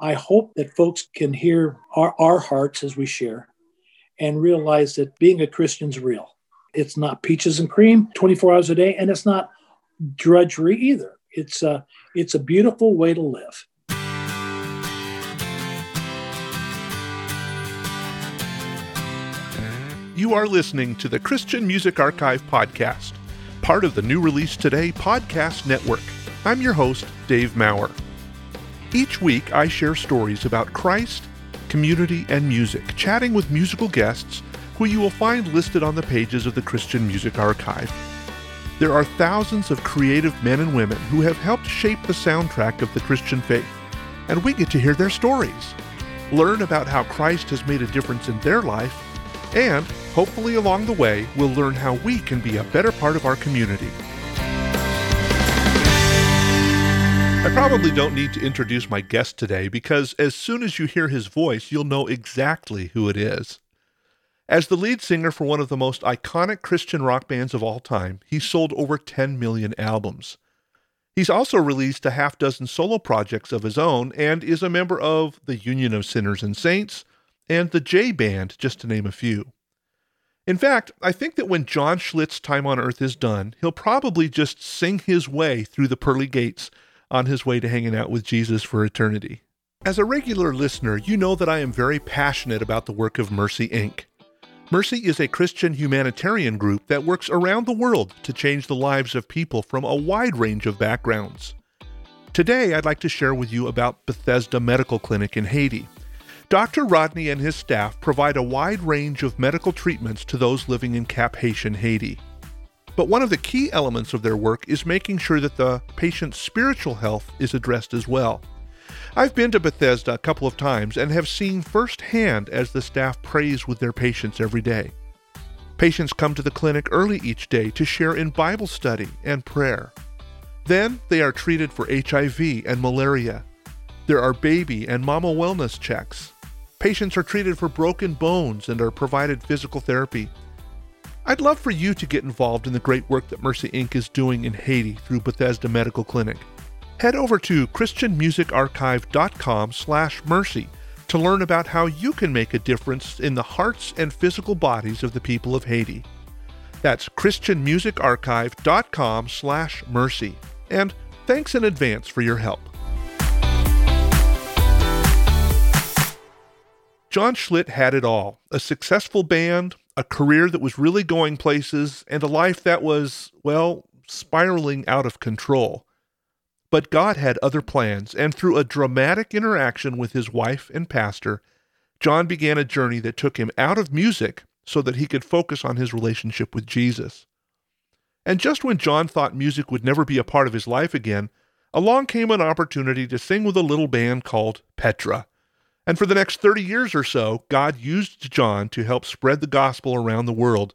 I hope that folks can hear our, our hearts as we share and realize that being a Christian's real. It's not peaches and cream 24 hours a day, and it's not drudgery either. It's a, it's a beautiful way to live. You are listening to the Christian Music Archive podcast, part of the New Release Today podcast network. I'm your host, Dave Maurer. Each week, I share stories about Christ, community, and music, chatting with musical guests who you will find listed on the pages of the Christian Music Archive. There are thousands of creative men and women who have helped shape the soundtrack of the Christian faith, and we get to hear their stories, learn about how Christ has made a difference in their life, and hopefully along the way, we'll learn how we can be a better part of our community. I probably don't need to introduce my guest today because as soon as you hear his voice, you'll know exactly who it is. As the lead singer for one of the most iconic Christian rock bands of all time, he sold over 10 million albums. He's also released a half dozen solo projects of his own and is a member of the Union of Sinners and Saints and the J Band, just to name a few. In fact, I think that when John Schlitt's time on earth is done, he'll probably just sing his way through the pearly gates on his way to hanging out with Jesus for eternity. As a regular listener, you know that I am very passionate about the work of Mercy Inc. Mercy is a Christian humanitarian group that works around the world to change the lives of people from a wide range of backgrounds. Today, I'd like to share with you about Bethesda Medical Clinic in Haiti. Dr. Rodney and his staff provide a wide range of medical treatments to those living in Cap-Haïtien, Haiti. But one of the key elements of their work is making sure that the patient's spiritual health is addressed as well. I've been to Bethesda a couple of times and have seen firsthand as the staff prays with their patients every day. Patients come to the clinic early each day to share in Bible study and prayer. Then they are treated for HIV and malaria. There are baby and mama wellness checks. Patients are treated for broken bones and are provided physical therapy. I'd love for you to get involved in the great work that Mercy Inc. is doing in Haiti through Bethesda Medical Clinic. Head over to christianmusicarchive.com slash mercy to learn about how you can make a difference in the hearts and physical bodies of the people of Haiti. That's christianmusicarchive.com slash mercy. And thanks in advance for your help. John Schlitt had it all a successful band, a career that was really going places, and a life that was, well, spiraling out of control. But God had other plans, and through a dramatic interaction with his wife and pastor, John began a journey that took him out of music so that he could focus on his relationship with Jesus. And just when John thought music would never be a part of his life again, along came an opportunity to sing with a little band called Petra. And for the next 30 years or so, God used John to help spread the gospel around the world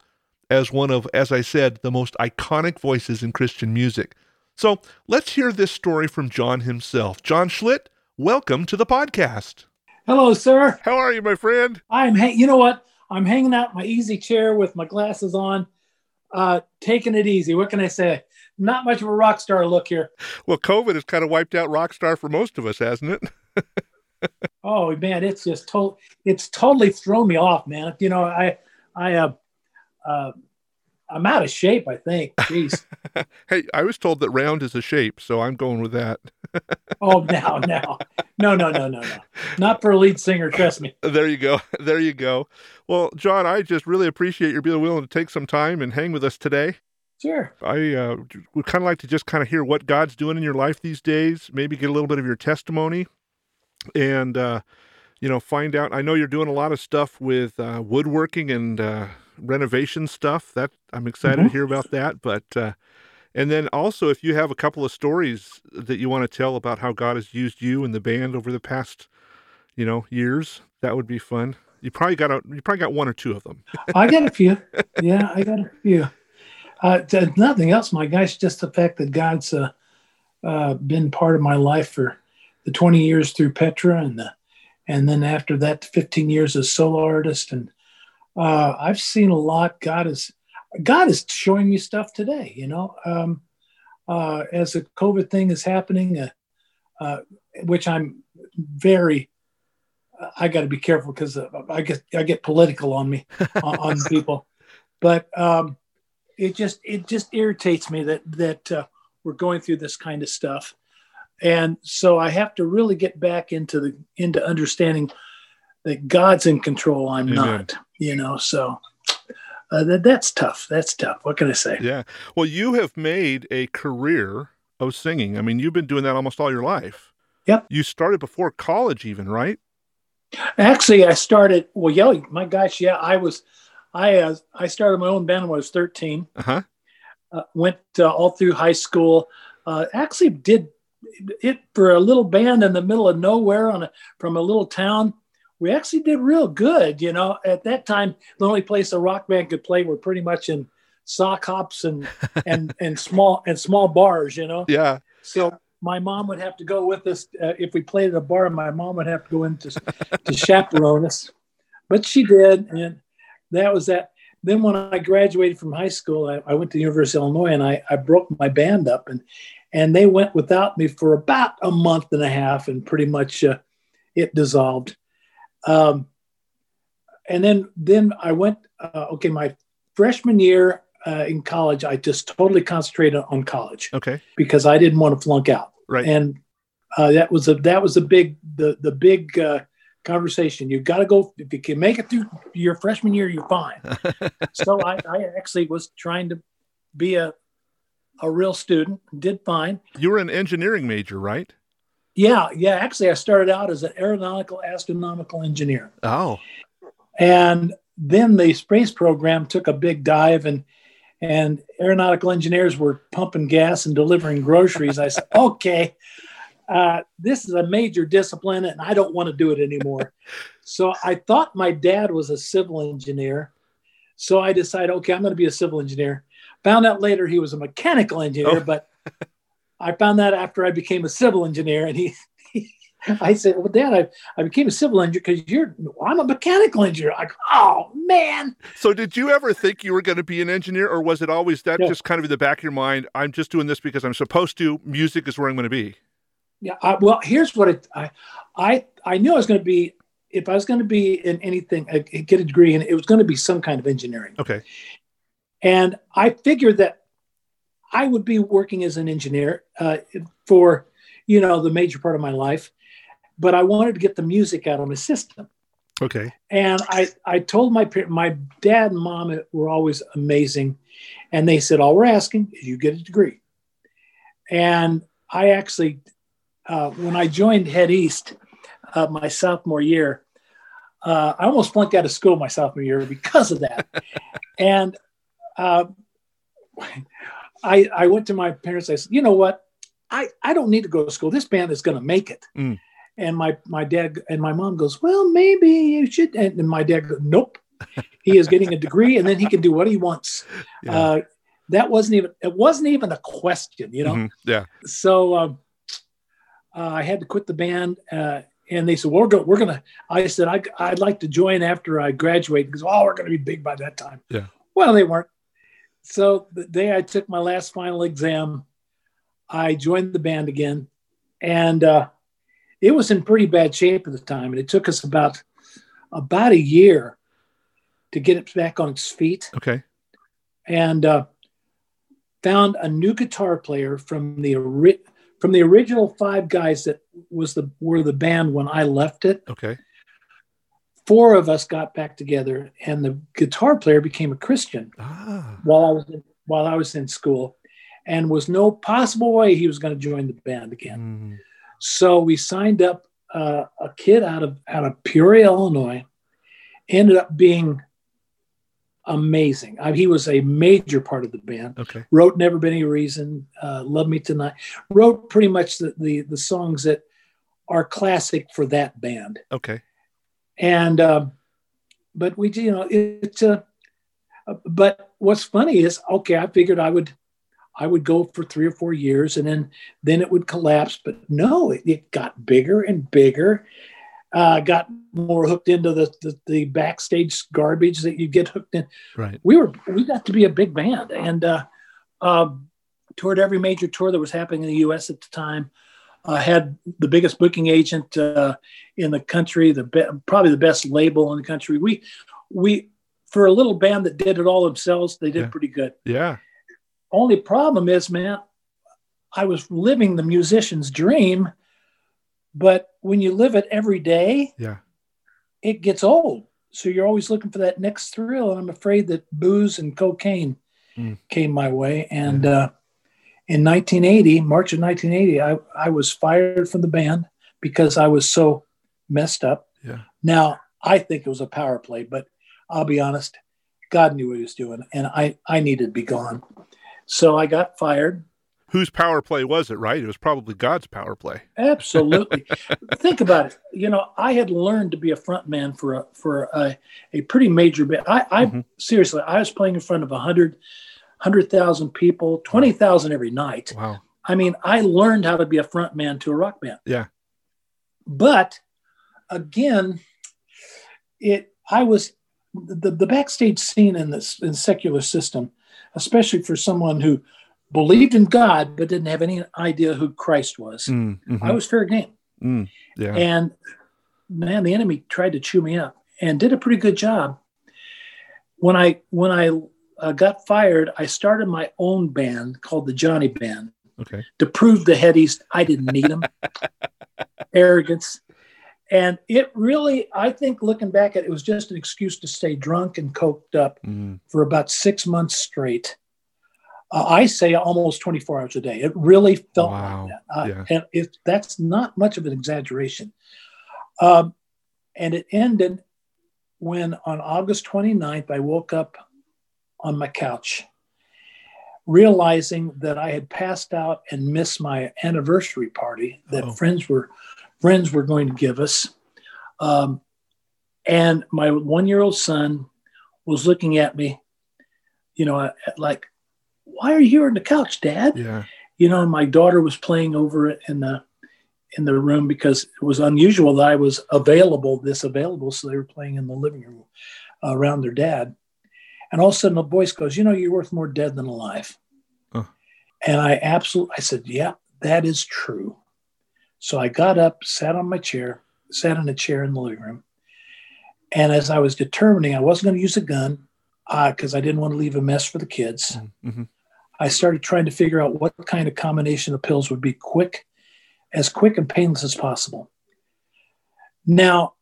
as one of, as I said, the most iconic voices in Christian music. So let's hear this story from John himself. John Schlitt, welcome to the podcast. Hello, sir. How are you, my friend? I'm, ha- you know what? I'm hanging out in my easy chair with my glasses on, uh, taking it easy. What can I say? Not much of a rock star look here. Well, COVID has kind of wiped out rock star for most of us, hasn't it? oh man, it's just total. It's totally thrown me off, man. You know, I, I, uh, uh, I'm out of shape. I think. Jeez. hey, I was told that round is a shape, so I'm going with that. oh, now, now, no, no, no, no, no, not for a lead singer. Trust me. There you go. There you go. Well, John, I just really appreciate your being willing to take some time and hang with us today. Sure. I uh, would kind of like to just kind of hear what God's doing in your life these days. Maybe get a little bit of your testimony, and uh, you know find out. I know you're doing a lot of stuff with uh, woodworking and uh, renovation stuff. That I'm excited mm-hmm. to hear about that. But uh, and then also if you have a couple of stories that you want to tell about how God has used you and the band over the past you know years, that would be fun. You probably got a, you probably got one or two of them. I got a few. Yeah, I got a few. Uh, nothing else, my guys. Just the fact that God's uh, uh, been part of my life for the 20 years through Petra and the, and then after that 15 years as solo artist and uh, I've seen a lot. God is God is showing me stuff today. You know, um, uh, as the COVID thing is happening, uh, uh, which I'm very. I got to be careful because uh, I get I get political on me on, on people, but um, it just it just irritates me that that uh, we're going through this kind of stuff, and so I have to really get back into the into understanding that God's in control. I'm Amen. not, you know. So uh, that that's tough. That's tough. What can I say? Yeah. Well, you have made a career of singing. I mean, you've been doing that almost all your life. Yep. You started before college, even, right? Actually, I started. Well, yeah, my gosh, yeah, I was. I uh, I started my own band when I was 13. Uh-huh. Uh, went uh, all through high school. Uh, actually, did it for a little band in the middle of nowhere on a, from a little town. We actually did real good. You know, at that time, the only place a rock band could play were pretty much in sock hops and and and small and small bars. You know. Yeah. So my mom would have to go with us uh, if we played at a bar. My mom would have to go in to, to chaperone us, but she did, and that was that. Then when I graduated from high school, I, I went to the University of Illinois, and I, I broke my band up, and and they went without me for about a month and a half, and pretty much uh, it dissolved. Um, and then then I went. Uh, okay, my freshman year uh, in college, I just totally concentrated on college. Okay. Because I didn't want to flunk out. Right. And uh, that was a that was a big the the big uh, conversation. You've got to go if you can make it through your freshman year, you're fine. so I, I actually was trying to be a a real student. Did fine. You were an engineering major, right? Yeah, yeah. Actually, I started out as an aeronautical astronautical engineer. Oh. And then the space program took a big dive and and aeronautical engineers were pumping gas and delivering groceries. I said, okay, uh, this is a major discipline and I don't want to do it anymore. so I thought my dad was a civil engineer. So I decided, okay, I'm going to be a civil engineer. Found out later he was a mechanical engineer, oh. but I found that after I became a civil engineer and he, I said, "Well, Dad, I, I became a civil engineer because you're I'm a mechanical engineer." Like, oh man. So, did you ever think you were going to be an engineer, or was it always that yeah. just kind of in the back of your mind? I'm just doing this because I'm supposed to. Music is where I'm going to be. Yeah. I, well, here's what it, I I I knew I was going to be if I was going to be in anything, I, get a degree, and it was going to be some kind of engineering. Okay. And I figured that I would be working as an engineer uh, for you know the major part of my life but I wanted to get the music out of my system. Okay. And I, I told my my dad and mom were always amazing, and they said all we're asking is you get a degree. And I actually, uh, when I joined Head East, uh, my sophomore year, uh, I almost flunked out of school my sophomore year because of that. and uh, I I went to my parents. I said, you know what, I I don't need to go to school. This band is going to make it. Mm. And my my dad and my mom goes, well, maybe you should. And my dad goes, nope. He is getting a degree, and then he can do what he wants. Yeah. Uh, that wasn't even it wasn't even a question, you know. Mm-hmm. Yeah. So um, uh, I had to quit the band, uh, and they said, "Well, we're, go- we're gonna." I said, I, "I'd like to join after I graduate because oh, we're gonna be big by that time." Yeah. Well, they weren't. So the day I took my last final exam, I joined the band again, and uh, it was in pretty bad shape at the time, and it took us about about a year to get it back on its feet. Okay. And uh, found a new guitar player from the ori- from the original five guys that was the were the band when I left it. Okay. Four of us got back together, and the guitar player became a Christian ah. while I was in, while I was in school, and was no possible way he was going to join the band again. Mm. So we signed up uh, a kid out of out of Peoria, Illinois. Ended up being amazing. I, he was a major part of the band. Okay. Wrote "Never Been Any Reason," uh, "Love Me Tonight." Wrote pretty much the, the, the songs that are classic for that band. Okay. And um, but we, you know, it's a. Uh, but what's funny is, okay, I figured I would I would go for three or four years and then then it would collapse. But no, it, it got bigger and bigger. Uh, got more hooked into the, the, the backstage garbage that you get hooked in. Right. We were we got to be a big band and uh, uh, toured every major tour that was happening in the U.S. at the time. I had the biggest booking agent uh, in the country, the be- probably the best label in the country. We we for a little band that did it all themselves, they did Yeah. pretty good. Yeah. Only problem is, man, I was living the musician's dream, but when you live it every day, Yeah. it gets old. So you're always looking for that next thrill. And I'm afraid that booze and cocaine Mm. came my way. And uh, in 1980, March of 1980, I, I was fired from the band because I was so messed up. Yeah. Now, I think it was a power play, but I'll be honest, God knew what he was doing, and I, I needed to be gone. So I got fired. Whose power play was it, right? It was probably God's power play. Absolutely. Think about it. You know, I had learned to be a front man for a for a, a pretty major band. I, I Mhm. seriously, I was playing in front of 100, 100,000 people, 20,000 every night. Wow. I mean, I learned how to be a front man to a rock band. Yeah. But again, it I was the, the backstage scene in this in secular system, especially for someone who believed in God but didn't have any idea who Christ was. Mm, mhm, I was fair game. mm, yeah. And man, the enemy tried to chew me up and did a pretty good job. When I when I uh, got fired, I started my own band called the Johnny Band okay. to prove the Head East I didn't need them. Arrogance. And it really, I think looking back at it, it was just an excuse to stay drunk and coked up Mm, for about six months straight. Uh, I say almost 24 hours a day. It really felt Wow. like that. Uh, Yeah. And if that's not much of an exaggeration. Um, and it ended when on August 29th, I woke up on my couch, realizing that I had passed out and missed my anniversary party that Oh. friends were friends were going to give us. Um, and my one year old son was looking at me, you know, like, why are you here on the couch, Dad? yeah. You know, my daughter was playing over it in the in the room because it was unusual that I was available, this available. So they were playing in the living room uh, around their dad. And all of a sudden, the voice goes, "You know, you're worth more dead than alive." Huh. And I absolutely, I said, "Yeah, that is true." So I got up, sat on my chair, sat in a chair in the living room, and as I was determining, I wasn't going to use a gun because I didn't want to leave a mess for the kids. Mm-hmm. I started trying to figure out what kind of combination of pills would be quick, as quick and painless as possible. Now,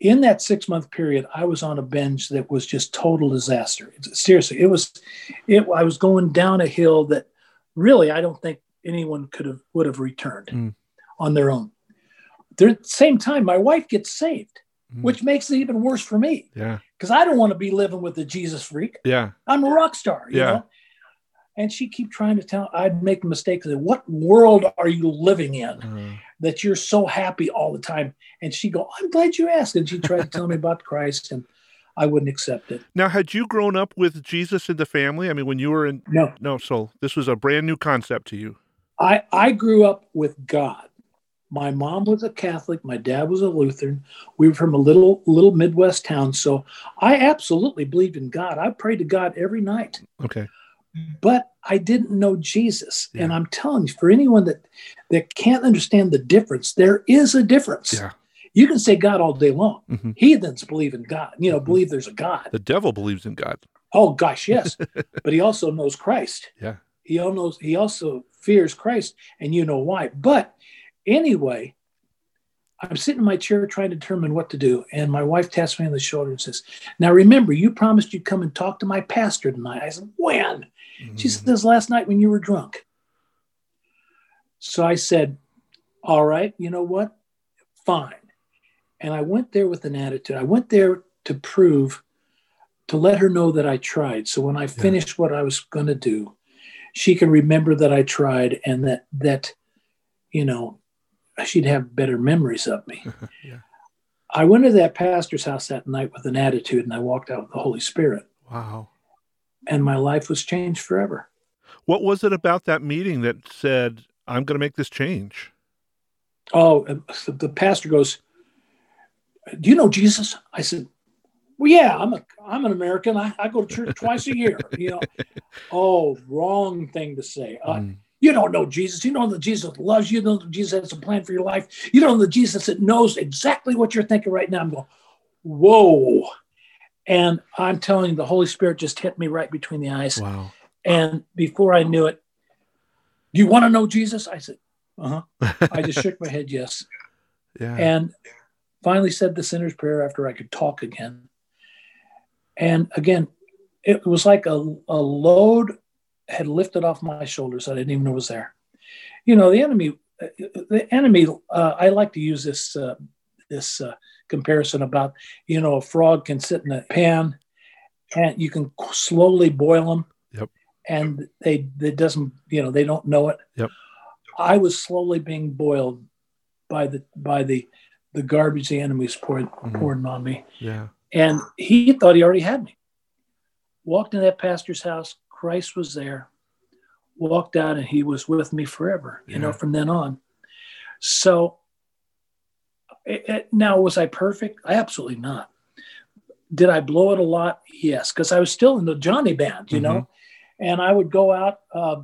in that six month period, I was on a binge that was just total disaster. Seriously, it was, it. I was going down a hill that really I don't think anyone could have would have returned Mm. on their own. There, at the same time, my wife gets saved, Mm. which makes it even worse for me Yeah. because I don't want to be living with a Jesus freak. Yeah. I'm a rock star, you Yeah. know. And she keep trying to tell I'd make the mistake what world are you living in Uh, that you're so happy all the time? And she go, I'm glad you asked. And she tried to tell me about Christ and I wouldn't accept it. now, had you grown up with Jesus in the family? I mean, when you were in, No, no, so this was a brand new concept to you. I, I grew up with God. My mom was a Catholic. My dad was a Lutheran. We were from a little little Midwest town, so I absolutely believed in God. I prayed to God every night. Okay. But I didn't know Jesus. Yeah. And I'm telling you, for anyone that that can't understand the difference, there is a difference. Yeah. You can say God all day long. hmm Heathens believe in God, you know, Mhm. believe there's a God. The devil believes in God. Oh gosh, yes. but he also knows Christ. Yeah. He all knows he also fears Christ, and you know why. But anyway, I'm sitting in my chair trying to determine what to do. And my wife taps me on the shoulder and says, Now remember, you promised you'd come and talk to my pastor tonight. I said, When? She says, last night when you were drunk. So I said, All right, you know what? Fine. And I went there with an attitude. I went there to prove, to let her know that I tried. So when I finished what I was going to do, she can remember that I tried and that, that, you know, she'd have better memories of me. yeah. I went to that pastor's house that night with an attitude and I walked out with the Holy Spirit Wow. And my life was changed forever. What was it about that meeting that said, I'm going to make this change? Oh, the pastor goes, "Do you know Jesus?" I said, "Well, yeah, I'm a I'm an American. I, I go to church twice a year." You know, oh, wrong thing to say. Uh, Mm. You don't know Jesus. You know that Jesus loves you. You know that Jesus has a plan for your life. You don't know the Jesus that knows exactly what you're thinking right now. I'm going, whoa. And I'm telling you, the Holy Spirit just hit me right between the eyes. Wow. And before I knew it, do you want to know Jesus? I said, uh huh. I just shook my head, yes. Yeah. And finally said the sinner's prayer after I could talk again. And again, it was like a, a load had lifted off my shoulders. I didn't even know it was there. You know, the enemy, the enemy. Uh, I like to use this uh, this uh, comparison about you know a frog can sit in a pan, and you can slowly boil them. Yep. And they they doesn't you know they don't know it. Yep. I was slowly being boiled by the by the the garbage the enemy's poured Mhm. pouring on me. Yeah. And he thought he already had me. Walked in that pastor's house, Christ was there. Walked out, and he was with me forever, you know, from then on. So it, it- now, was I perfect? Absolutely not. Did I blow it a lot? Yes, because I was still in the Johnny band, you know, and I would go out uh,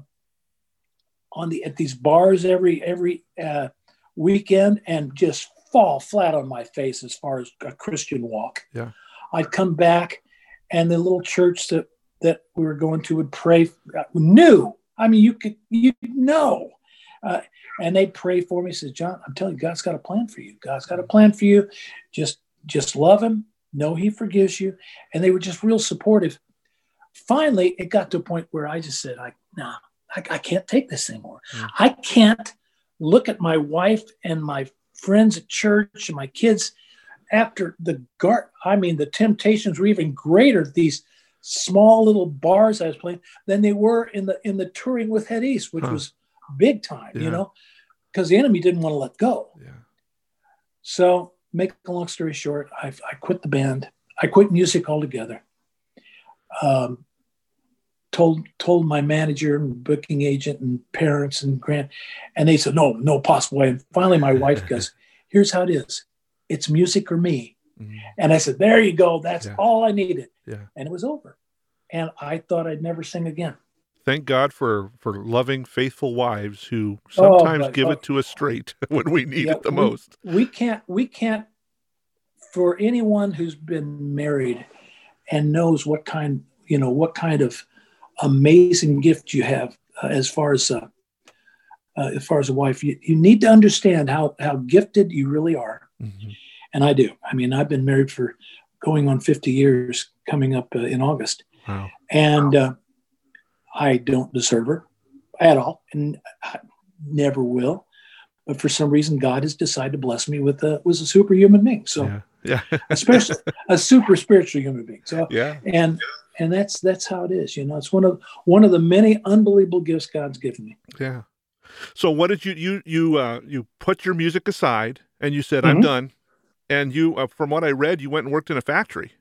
on the at these bars every every uh, weekend and just fall flat on my face as far as a Christian walk. Yeah. I'd come back, and the little church that that we were going to would pray. Knew, I mean, you could you know, uh, and they'd pray for me. Says John, I'm telling you, God's got a plan for you. God's got a plan for you. Just just love Him. Know He forgives you, and they were just real supportive. Finally, it got to a point where I just said, "I nah, I, I can't take this anymore. Mm. I can't look at my wife and my friends at church and my kids after the guard. I mean, the temptations were even greater these small little bars I was playing than they were in the in the touring with Head East, which Huh. was big time, Yeah. you know, because the enemy didn't want to let go. Yeah. So, make a long story short, I, I quit the band. I quit music altogether. Um, told told my manager and booking agent and parents and grant, and they said no, no possible way. And finally, my wife goes, "Here's how it is: it's music or me." Mhm. And I said, "There you go. That's Yeah. all I needed." Yeah. And it was over. And I thought I'd never sing again. Thank God for for loving, faithful wives who Oh, sometimes but- give oh. it to us straight when we need Yeah, it the we- most. we can't we can't for anyone who's been married and knows what kind you know what kind of amazing gift you have uh, as far as uh, uh, as far as a wife you, you need to understand how how gifted you really are Mhm. and i do i mean i've been married for going on 50 years coming up uh, in august Wow. and uh, I don't deserve her at all, and I never will. But for some reason, God has decided to bless me with a was a superhuman being. So, Yeah. Yeah. especially a super spiritual human being. So, yeah. and and that's that's how it is. You know, it's one of one of the many unbelievable gifts God's given me. Yeah. So what did you you you uh you put your music aside and you said I'm Mhm. done, and you uh, from what I read you went and worked in a factory.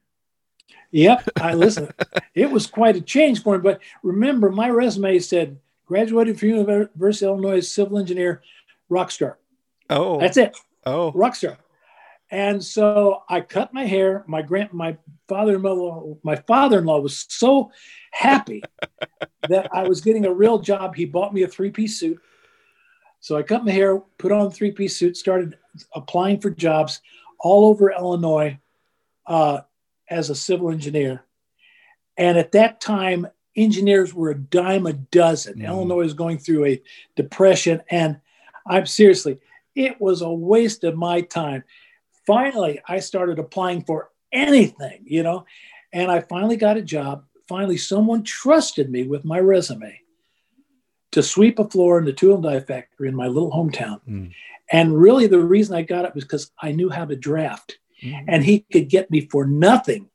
Yep, I listen. it was quite a change for me. But remember, my resume said graduated from University of Illinois civil engineer, rock star. Oh. That's it. oh. rock star. And so I cut my hair. My grand, my father-in-law, my father-in-law was so happy that I was getting a real job. He bought me a three-piece suit. So I cut my hair, put on three-piece suit, started applying for jobs all over Illinois uh, as a civil engineer. And at that time, engineers were a dime a dozen. Mm. Illinois was going through a depression, and I'm seriously, it was a waste of my time. Finally, I started applying for anything, you know, and I finally got a job. Finally, someone trusted me with my resume to sweep a floor in the tool and die factory in my little hometown. Mm. And really, the reason I got it was because I knew how to draft, Mhm. and he could get me for nothing.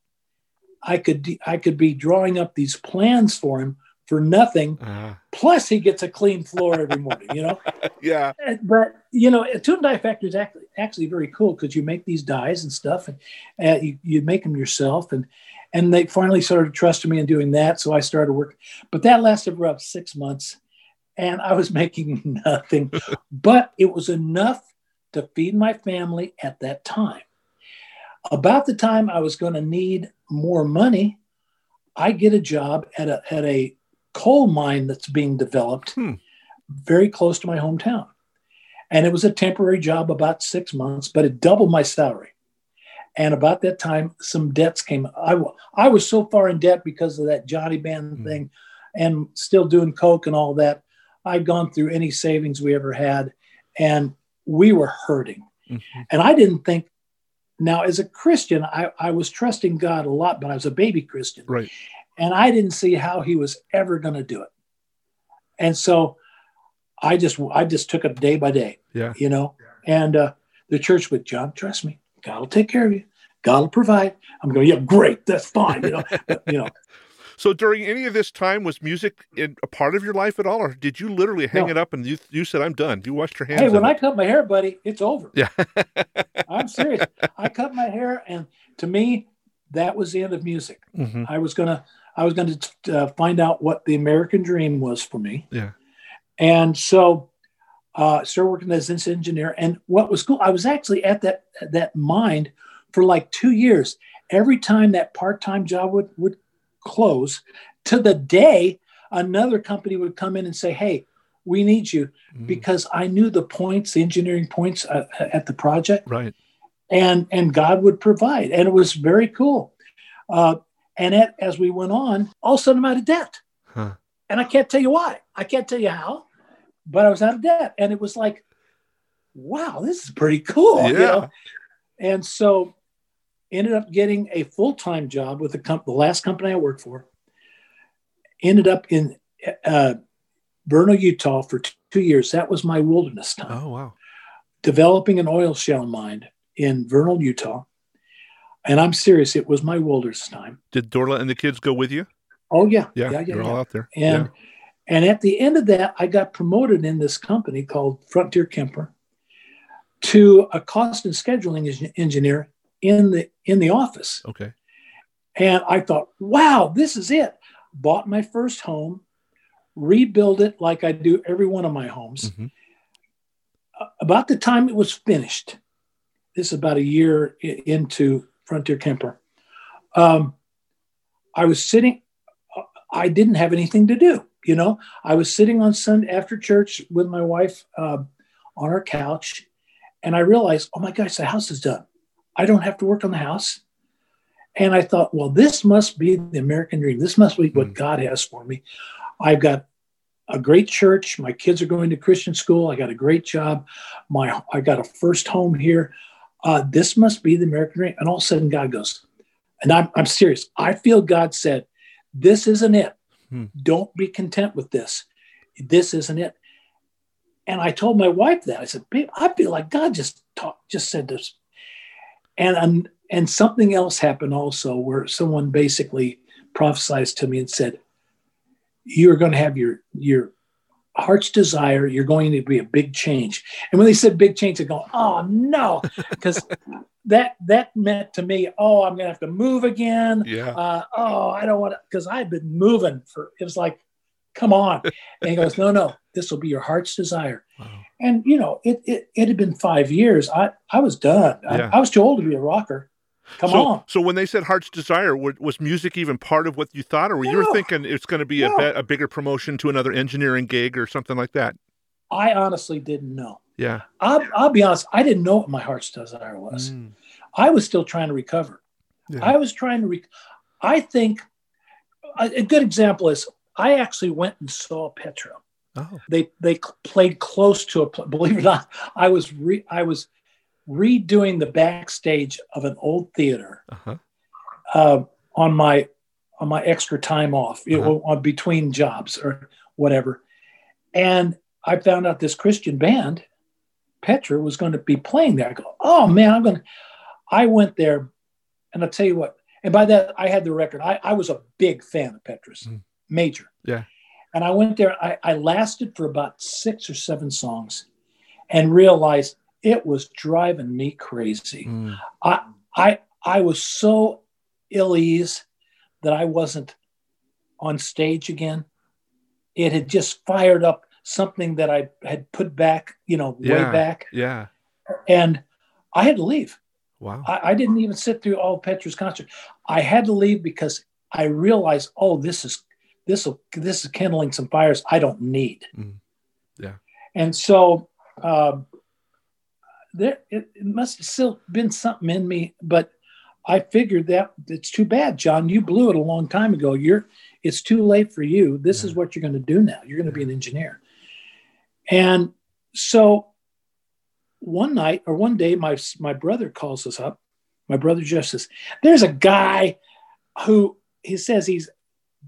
I could I could be drawing up these plans for him for nothing. Ah. Plus, he gets a clean floor every morning. You know. yeah. Uh, but you know, a tune die factory is actually actually very cool because you make these dies and stuff, and uh, you, you make them yourself, and and they finally started trusting me in doing that, so I started working. But that lasted for about six months, and I was making nothing, but it was enough to feed my family at that time. About the time I was going to need more money, I get a job at a at a coal mine that's being developed Hmm. very close to my hometown. And it was a temporary job, about six months, but it doubled my salary. And about that time, some debts came. I, I was so far in debt because of that Johnny Band mm. thing and still doing Coke and all that. I'd gone through any savings we ever had, and we were hurting. Mm-hmm. And I didn't think, now as a Christian, I, I was trusting God a lot, but I was a baby Christian. Right. And I didn't see how he was ever going to do it. And so I just I just took it day by day. Yeah. You know, and uh, the church would, John, trust me, God will take care of you. God will provide. I'm going, yeah, great, that's fine. You know, you know. So during any of this time, was music in, a part of your life at all, or did you literally hang no. it up and you you said, "I'm done"? You washed your hands. Hey, when I cut my hair, buddy, it's over. Yeah, I'm serious. I cut my hair, and to me, that was the end of music. Mm-hmm. I was gonna I was gonna uh, find out what the American dream was for me. Yeah, and so, uh, started working as an engineer. And what was cool, I was actually at that that mine for like two years. Every time that part time job would would close, to the day another company would come in and say, "Hey, we need you," mm. because I knew the points, the engineering points uh, at the project, right? And and God would provide, and it was very cool. Uh, and at, as we went on, all of a sudden I'm out of debt. Huh. And I can't tell you why. I can't tell you how, but I was out of debt. And it was like, wow, this is pretty cool. Yeah. You know? And so ended up getting a full-time job with the, comp- the last company I worked for. Ended up in uh, Vernal, Utah for t- two years. That was my wilderness time. Oh, wow. Developing an oil shale mine in Vernal, Utah. And I'm serious, it was my wilderness time. Did Dorla and the kids go with you? Oh yeah, yeah, yeah, yeah. You're yeah. all out there. And yeah. and at the end of that, I got promoted in this company called Frontier Kemper to a cost and scheduling engineer in the in the office. Okay. And I thought, wow, this is it. Bought my first home, rebuild it like I do every one of my homes. Mm-hmm. About the time it was finished, this is about a year into Frontier Kemper. Um, I was sitting I didn't have anything to do. You know, I was sitting on Sunday after church with my wife uh, on our couch, and I realized, oh my gosh, the house is done. I don't have to work on the house. And I thought, well, this must be the American dream. This must be what mm. God has for me. I've got a great church. My kids are going to Christian school. I got a great job. My I got a first home here. Uh, this must be the American dream. And all of a sudden, God goes, and I'm, I'm serious. I feel God said, this isn't it. Hmm. Don't be content with this. This isn't it. And I told my wife that. I said, babe, I feel like God just talked, just said this. And and something else happened also where someone basically prophesied to me and said, You're going to have your your heart's desire, you're going to be a big change. And when they said big change, I go, oh no, because that that meant to me, oh, I'm gonna have to move again. Yeah. Uh, oh, I don't want to, because I've been moving for. It was like, come on. And he goes, no, no, this will be your heart's desire. Wow. And you know, it, it it had been five years. I I was done. Yeah. I, I was too old to be a rocker. Come so, on. So when they said Heart's Desire, was music even part of what you thought, or were no. you were thinking it's going to be no. a, be- a bigger promotion to another engineering gig or something like that? I honestly didn't know. Yeah. I'll, I'll be honest. I didn't know what my heart's desire was. Mm. I was still trying to recover. Yeah. I was trying to. Re- I think a, a, good example is I actually went and saw Petra. Oh. They they played close to a. Believe it or not, I was re, I was redoing the backstage of an old theater uh-huh. uh, on my on my extra time off, uh-huh. know, on between jobs or whatever, and I found out this Christian band, Petra, was going to be playing there. I go, oh man, I'm going. to I went there, and I'll tell you what. And by that, I had the record. I, I was a big fan of Petra's, mm. Major. Yeah. And I went there. I, I lasted for about six or seven songs, and realized it was driving me crazy. Mm. I I I was so ill ease that I wasn't on stage again. It had just fired up something that I had put back, you know, yeah, way back. Yeah. And I had to leave. Wow. I, I didn't even sit through all Petra's concert. I had to leave because I realized, oh, this is this will this is kindling some fires I don't need. Mm. Yeah. And so um, there, it, it must have still been something in me, but I figured that it's too bad, John. You blew it a long time ago. You're, it's too late for you. This Yeah. is what you're going to do now. You're going to be an engineer. And so one night or one day, my my brother calls us up. My brother Jeff says, "There's a guy who he says he's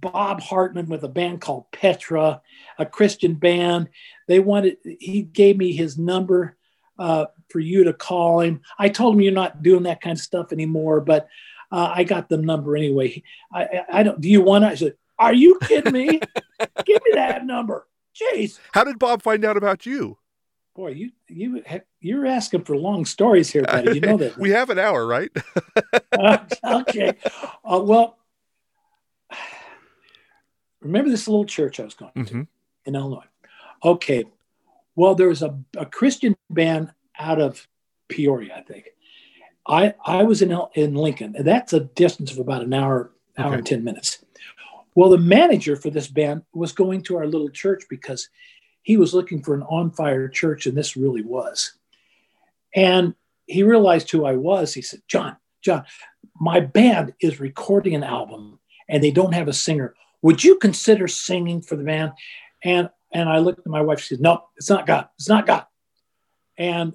Bob Hartman with a band called Petra, a Christian band. They wanted. He gave me his number uh, for you to call him. I told him you're not doing that kind of stuff anymore, but uh, I got the number anyway. I, I, I don't. Do you want to? I said, "Are you kidding me? Give me that number." Jeez, How did Bob find out about you? boy, you you you're asking for long stories here, buddy. You know that. we have an hour, right? Uh, okay. Uh, well, remember this little church I was going to hmm in Illinois? Okay. Well, there was a, a Christian band out of Peoria, I think. I I was in in Lincoln, and that's a distance of about an hour, hour Okay. and ten minutes. Well, the manager for this band was going to our little church because he was looking for an on fire church, and this really was. And he realized who I was. He said, "John, John, my band is recording an album, and they don't have a singer. Would you consider singing for the band?" And and I looked at my wife. She said, "No, it's not God. It's not God." And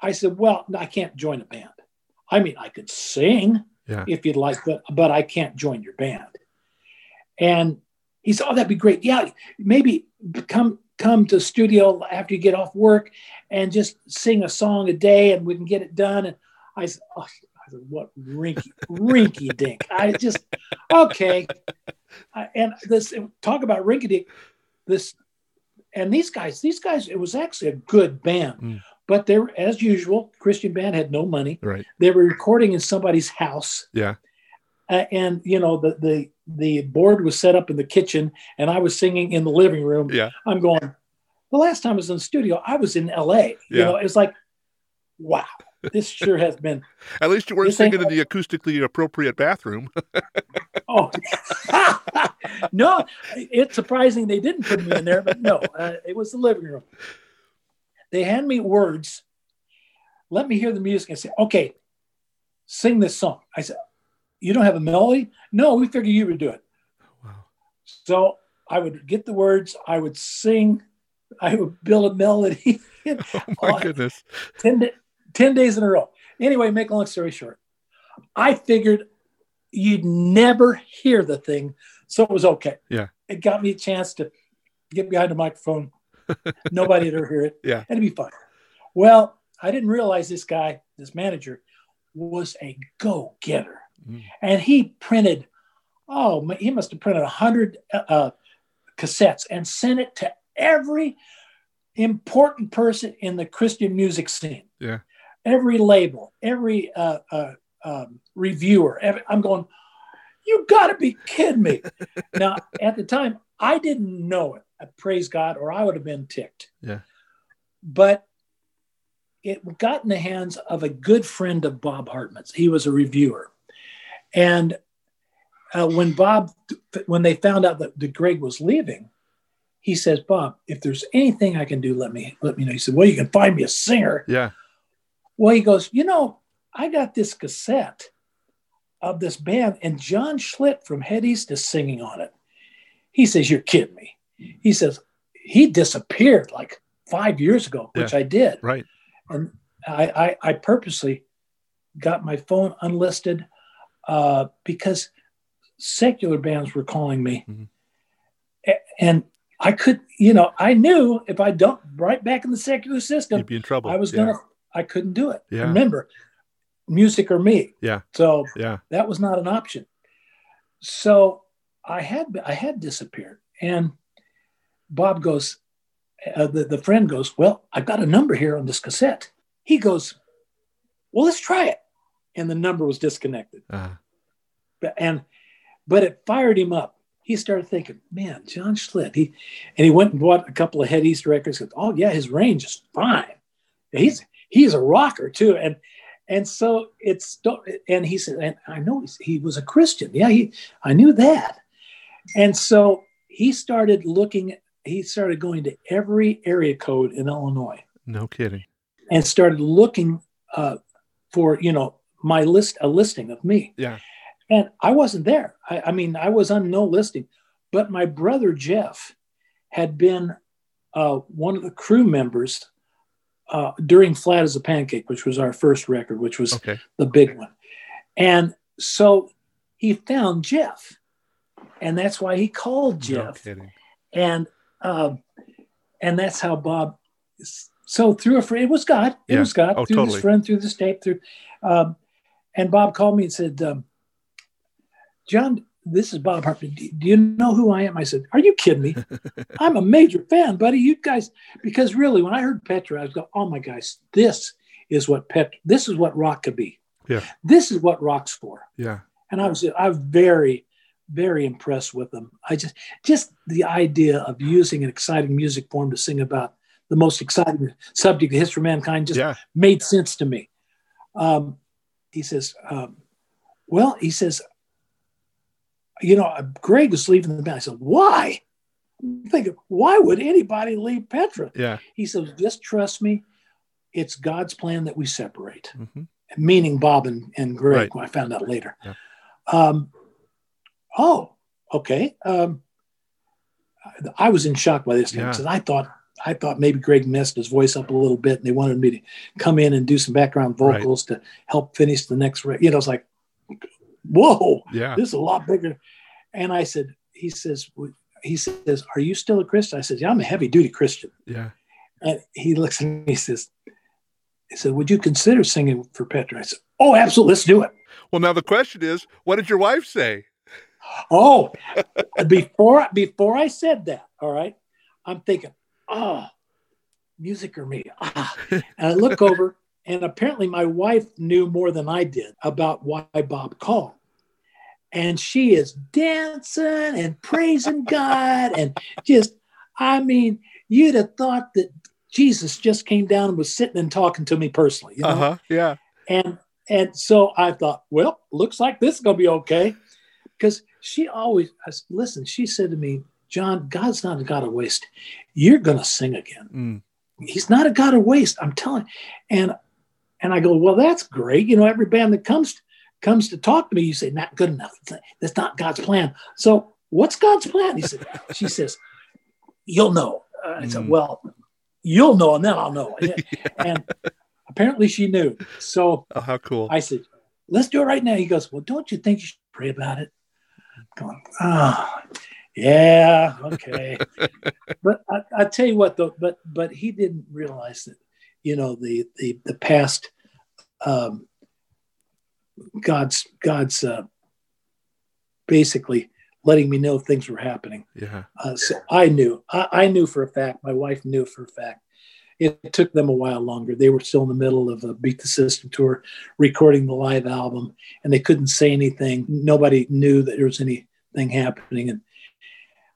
I said, "Well, I can't join a band. I mean, I could sing Yeah. if you'd like, but but I can't join your band." And he said, "Oh, that'd be great. Yeah, maybe come come to the studio after you get off work and just sing a song a day, and we can get it done." And I said, oh, said "What rinky rinky dink?" I just okay. And this talk about rinky dink. This and these guys, these guys, it was actually a good band, Mm. but they were as usual. Christian band had no money. Right. They were recording in somebody's house Yeah. uh, and you know the the the board was set up in the kitchen and i was singing in the living room Yeah. i'm going the last time i was in the studio i was in la you Yeah. know it's like wow this sure has been At least you weren't singing in the acoustically appropriate bathroom. oh no it's surprising they didn't put me in there but no uh, it was the living room they hand me words let me hear the music and say okay sing this song i said you don't have a melody no we figured you would do it wow. So I would get the words, I would sing, I would build a melody Oh my Uh, goodness. 10, da- 10 days in a row. Anyway, make a long story short, I figured you'd never hear the thing. So it was okay. Yeah. It got me a chance to get behind the microphone. Nobody'd ever hear it. Yeah. And it'd be fun. Well, I didn't realize this guy, this manager, was a go getter Mm. and he printed oh he must have printed 100 uh, cassettes and sent it to every important person in the christian music scene Yeah. Every label every uh, uh, um, reviewer every, i'm going you gotta be kidding me now at the time i didn't know it I praise god or i would have been ticked Yeah. but it got in the hands of a good friend of bob hartman's he was a reviewer and uh, when Bob, when they found out that, that Greg was leaving, he says, "Bob, if there's anything I can do, let me let me know." He said, "Well, you can find me a singer." Yeah. Well, he goes, "You know, I got this cassette of this band, and John Schlitt from Head East is singing on it." He says, "You're kidding me." He says, "He disappeared like five years ago, which I did." Right. and I, I, I purposely got my phone unlisted uh, because secular bands were calling me, Mhm. A- and I could, you know, I knew if I dumped right back in the secular system, You'd be in trouble. I was yeah. gonna, I couldn't do it. Yeah. Remember, music or me. Yeah. So Yeah. that was not an option. So I had I had disappeared, and Bob goes, uh, the the friend goes, well, I've got a number here on this cassette. He goes, well, let's try it, and the number was disconnected, Uh, But- and but it fired him up. He started thinking, man, John Schlitt. He and he went and bought a couple of Head East records. Goes, oh yeah, his range is fine. He's he's a rocker too, and and so it's and he said, and I know he's, he was a Christian. Yeah, he I knew that, and so he started looking he started going to every area code in Illinois No kidding. and started looking uh, for you know my list a listing of me Yeah. and i wasn't there I, I mean i was on no listing but my brother jeff had been uh, one of the crew members uh, during flat as a pancake which was our first record which was Okay. the big one and so he found jeff and that's why he called jeff kidding. and um, and that's how Bob. So through a friend, it was God. It Yeah. was God Oh, through totally. this friend, through this tape, through. Um, and Bob called me and said, um, "John, this is Bob Hartman. Do do you know who I am?" I said, "Are you kidding me? I'm a major fan, buddy. You guys, because really, when I heard Petra, I was going, "Oh my gosh, this is what Pet. This is what rock could be. Yeah. This is what rock's for." Yeah. and I was I was very very impressed with them. I just just the idea of using an exciting music form to sing about the most exciting subject in the history of mankind just Yeah. made sense to me. Um, he says, um, "Well," he says, "You know, Greg was leaving the band." I said, "Why?" I'm thinking, why would anybody leave Petra? Yeah. He says, "Just trust me. It's God's plan that we separate." hmm meaning Bob and, and Greg. Right. I found out later. Yeah. Um, oh, okay. Um, I was in shock by this time Yeah. because I thought I thought maybe Greg messed his voice up a little bit, and they wanted me to come in and do some background Right. vocals to help finish the next. Re- you know, it's like, whoa, Yeah. this is a lot bigger. And I said, he says, he says, are you still a Christian? I said, yeah, I'm a heavy duty Christian. Yeah. And he looks at me, he says, he said, would you consider singing for Petra? I said, oh, absolutely, let's do it. Well, now the question is, what did your wife say? Oh, before before I said that, all right, I'm thinking, oh, music or me. Ah. And I look over, and apparently my wife knew more than I did about why Bob called. And she is dancing and praising God and just, I mean, you'd have thought that Jesus just came down and was sitting and talking to me personally. You know? Uh huh. Yeah. and and so I thought, well, looks like this is gonna be okay, because she always I listen. She said to me, John, God's not a God of waste. You're gonna sing again. Mm. He's not a God of waste. I'm telling. And and I go, well, that's great. You know, every band that comes comes to talk to me, you say, not good enough. That's not God's plan. So what's God's plan? He said. She says, you'll know. Uh, I said, Mm. well, you'll know, and then I'll know. and apparently she knew. So Oh, how cool. I said, let's do it right now. He goes, well, don't you think you should pray about it? I'm going, oh, yeah, okay. but I, I tell you what, though, but but he didn't realize that, you know, the the the past, um, God's God's uh, basically letting me know things were happening. yeah. Uh, so I knew, I, I knew for a fact, my wife knew for a fact. It took them a while longer. They were still in the middle of a Beat the System tour, recording the live album, and they couldn't say anything. Nobody knew that there was anything happening. And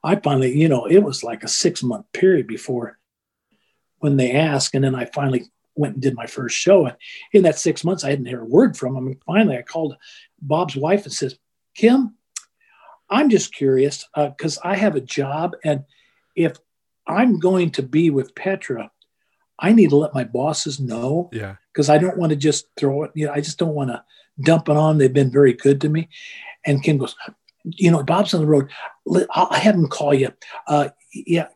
I finally, you know, it was like a six month period before when they ask. And then I finally went and did my first show. And in that six months, I hadn't heard a word from them. And finally, I called Bob's wife and says, Kim, I'm just curious because I have a job, and if I'm going to be with Petra, I need to let my bosses know Yeah. because I don't want to just throw it. You know, I just don't want to dump it on. They've been very good to me. And Kim goes, you know, Bob's on the road. I'll I'll have him call you. Uh, yeah.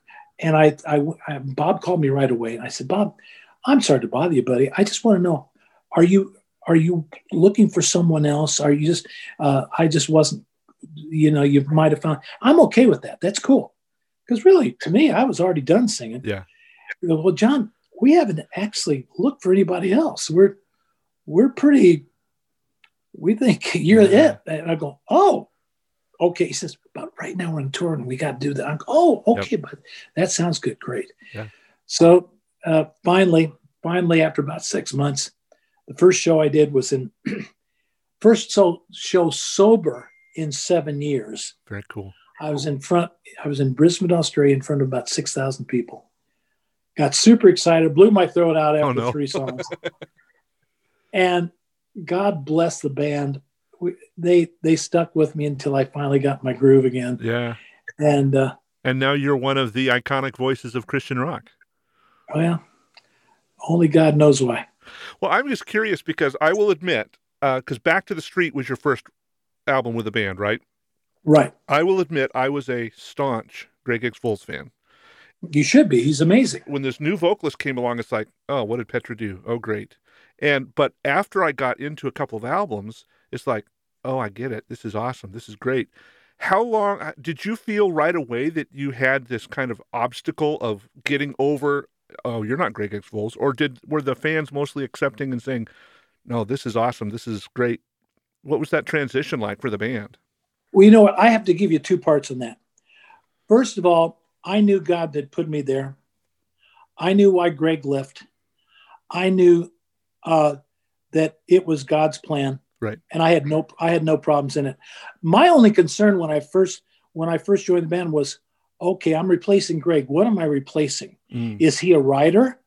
And I, I, I, Bob called me right away, and I said, Bob, I'm sorry to bother you, buddy. I just want to know, are you, are you looking for someone else? Are you just, uh, I just wasn't, you know, you might have found. I'm okay with that. That's cool. Because really, to me, I was already done singing. Yeah. Well, John, we haven't actually looked for anybody else. We're we're pretty. We think you're Yeah. it. And I go, oh, okay. He says, but right now we're on tour and we got to do that. I oh, okay, but that sounds good. Great. Yeah. So uh, finally, finally, after about six months, the first show I did was in first so show sober in seven years. Very cool. I was in front, I was in Brisbane, Australia, in front of about 6,000 people. Got super excited, blew my throat out after Oh, no. three songs. and God bless the band. We, they they stuck with me until I finally got my groove again. Yeah. And uh, And now you're one of the iconic voices of Christian rock. Well, only God knows why. Well, I'm just curious because I will admit, because uh, Back to the Street was your first album with a band, right? Right. I will admit I was a staunch Greg X Volz fan. You should be. He's amazing. When this new vocalist came along, it's like, oh, what did Petra do? Oh, great. And but after I got into a couple of albums, it's like, oh, I get it. This is awesome. This is great. How long uh, did you feel right away that you had this kind of obstacle of getting over? Oh, you're not Greg X or did were the fans mostly accepting and saying, "No, this is awesome. This is great." What was that transition like for the band? Well, you know what? I have to give you two parts on that. First of all, I knew God had put me there. I knew why Greg left. I knew uh, that it was God's plan, right? And I had no I had no problems in it. My only concern when I first when I first joined the band was, okay, I'm replacing Greg. What am I replacing? Mm. Is he a writer?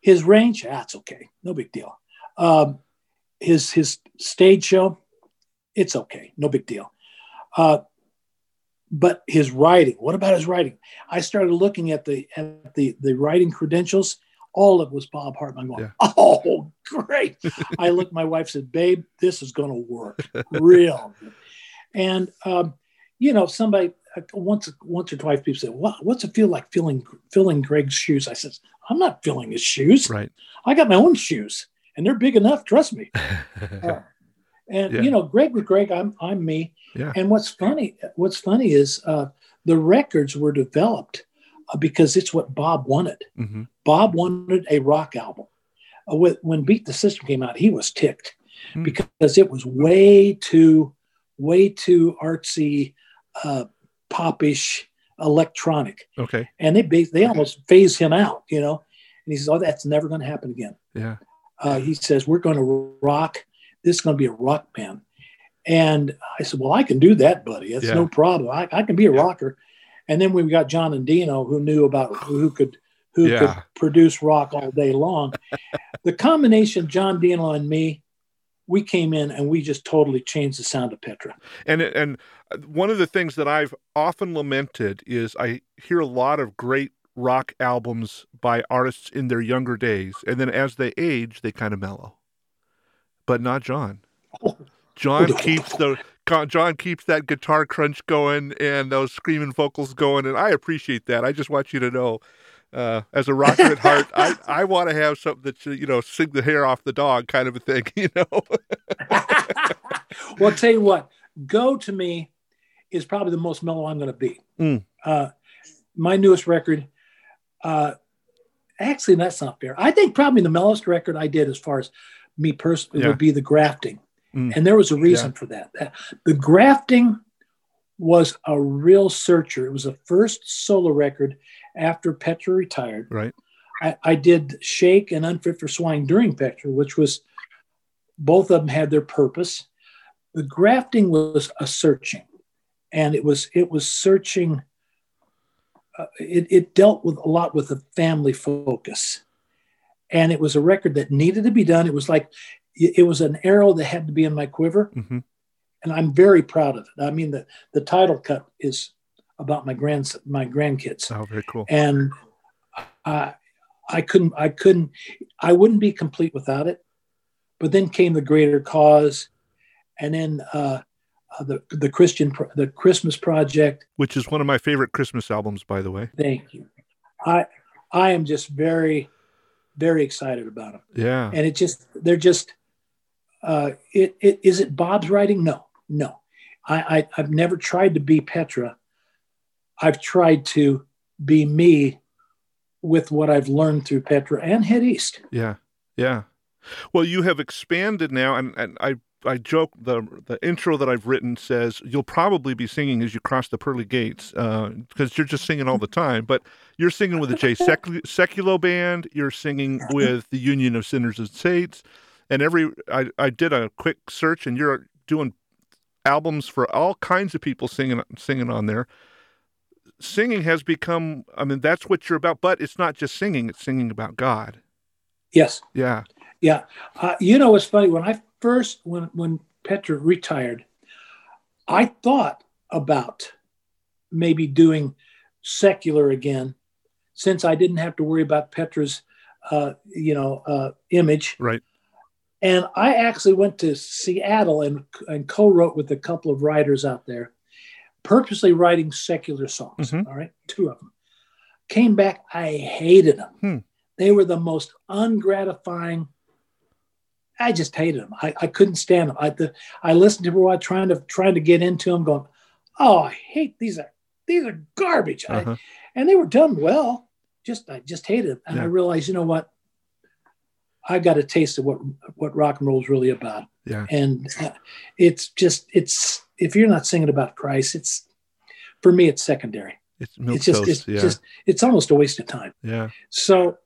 His range, that's okay, no big deal. Um, his his stage show, it's okay, no big deal. Uh, but his writing, what about his writing? I started looking at the at the the writing credentials. All of it was Bob Hartman. going, yeah. oh, great! I looked. My wife said, "Babe, this is going to work real." and um, you know, somebody uh, once once or twice people said, "What what's it feel like feeling, filling Greg's shoes?" I said, "I'm not filling his shoes. Right. I got my own shoes, and they're big enough. Trust me." uh, and yeah. you know, Greg with Greg, I'm I'm me. Yeah. And what's funny, what's funny is uh, the records were developed uh, because it's what Bob wanted. Mm-hmm. Bob wanted a rock album. Uh, when Beat the System came out, he was ticked mm-hmm. because it was way too, way too artsy, uh, popish, electronic. Okay. And they they almost phased him out, you know. And he says, "Oh, that's never going to happen again." Yeah. Uh, he says, "We're going to rock. This is going to be a rock band." And I said, Well, I can do that, buddy. It's yeah. no problem. I, I, can be a yeah. rocker. And then we got John and Dino who knew about who could who yeah. could produce rock all day long. the combination of John Dino and me, we came in and we just totally changed the sound of Petra. And and one of the things that I've often lamented is I hear a lot of great rock albums by artists in their younger days, and then as they age, they kind of mellow. But not John. Oh. John keeps the John keeps that guitar crunch going and those screaming vocals going, and I appreciate that. I just want you to know, uh, as a rocker at heart, I, I want to have something that you know sing the hair off the dog kind of a thing, you know. well, I'll tell you what, "Go to Me" is probably the most mellow I'm going to be. Mm. Uh, my newest record, uh, actually, that's not fair. I think probably the mellowest record I did, as far as me personally, yeah. would be the grafting Mm. And there was a reason yeah. for that. The grafting was a real searcher. It was the first solo record after Petra retired. Right. I, I did Shaken Unfit for Swine during Petra, which was both of them had their purpose. The grafting was a searching, and it was it was searching. Uh, it, it dealt with a lot with a family focus, and it was a record that needed to be done. It was like it was an arrow that had to be in my quiver. Mm-hmm. And I'm very proud of it. I mean, the, the title cut is about my grand my grandkids. Oh, very cool. And I I couldn't I couldn't I wouldn't be complete without it. But then came the greater cause, and then uh, uh, the the Christian the Christmas project, which is one of my favorite Christmas albums, by the way. Thank you. I I am just very very excited about them. Yeah. And it just they're just uh, it, it is it Bob's writing? No, no. I, I I've never tried to be Petra. I've tried to be me with what I've learned through Petra and Head East. Yeah, yeah. Well, you have expanded now, and, and I I joke the the intro that I've written says you'll probably be singing as you cross the pearly gates because uh, you're just singing all the time. But you're singing with the Jay Sekulow band. You're singing with the Union of Sinners and Saints and every I, I did a quick search and you're doing albums for all kinds of people singing singing on there. Singing has become i mean that's what you're about but it's not just singing it's singing about god. Yes. Yeah. Yeah. Uh, you know what's funny? When i first when when petra retired i thought about maybe doing secular again since I didn't have to worry about Petra's, uh, you know, uh, image. Right. And I actually went to Seattle and, and co-wrote with a couple of writers out there, purposely writing secular songs. Mhm. all right, two of them. Came back, I hated them. Hmm. They were the most ungratifying. I just hated them. I, I couldn't stand them. I the, I listened to them while trying to trying to get into them, going, "Oh, I hate these are these are garbage." Uh-huh. and they were done well. Just I just hated them, and I realized, you know what? I got a taste of what what rock and roll is really about, Yeah. and uh, it's just it's if you're not singing about Christ, it's for me it's secondary. It's it's just toast. it's yeah. just it's almost a waste of time. yeah. So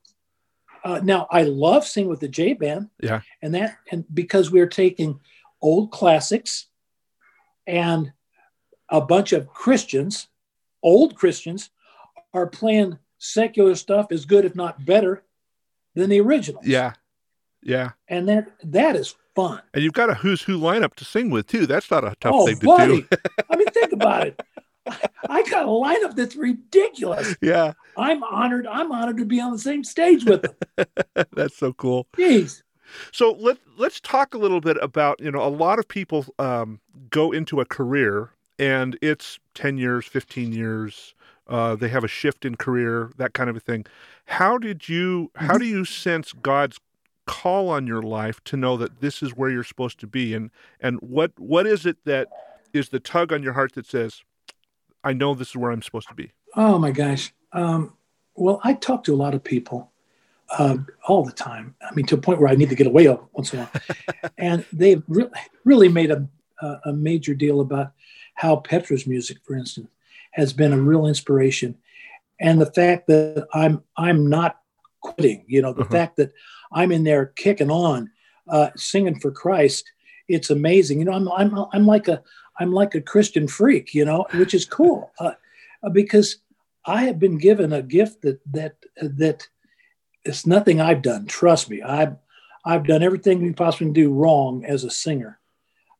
uh, now I love singing with the J band. Yeah. And that and because we're taking old classics and a bunch of Christians, old Christians, are playing secular stuff as good, if not better, than the original. Yeah. Yeah. And that that is fun. And you've got a who's who lineup to sing with too. That's not a tough oh, thing to buddy. do. I mean, think about it. I got a lineup that's ridiculous. yeah. I'm honored. I'm honored to be on the same stage with them. That's so cool. Jeez. So let let's talk a little bit about you know a lot of people um, go into a career and it's ten years, fifteen years. Uh, they have a shift in career, that kind of a thing. How did you? How do you sense God's call on your life to know that this is where you're supposed to be? And and what what is it that is the tug on your heart that says, I know this is where I'm supposed to be? Oh my gosh. Um, well, I talk to a lot of people uh, all the time. I mean, to a point where I need to get away once in a while. and they've really, really made a, a, major deal about how Petra's music, for instance, has been a real inspiration. And the fact that I'm I'm not quitting, you know, the Mhm. fact that I'm in there kicking on, uh, singing for Christ, it's amazing. You know, I'm I'm I'm like a I'm like a Christian freak, you know, which is cool uh, because I have been given a gift that that that it's nothing I've done. Trust me, I've I've done everything you possibly can do wrong as a singer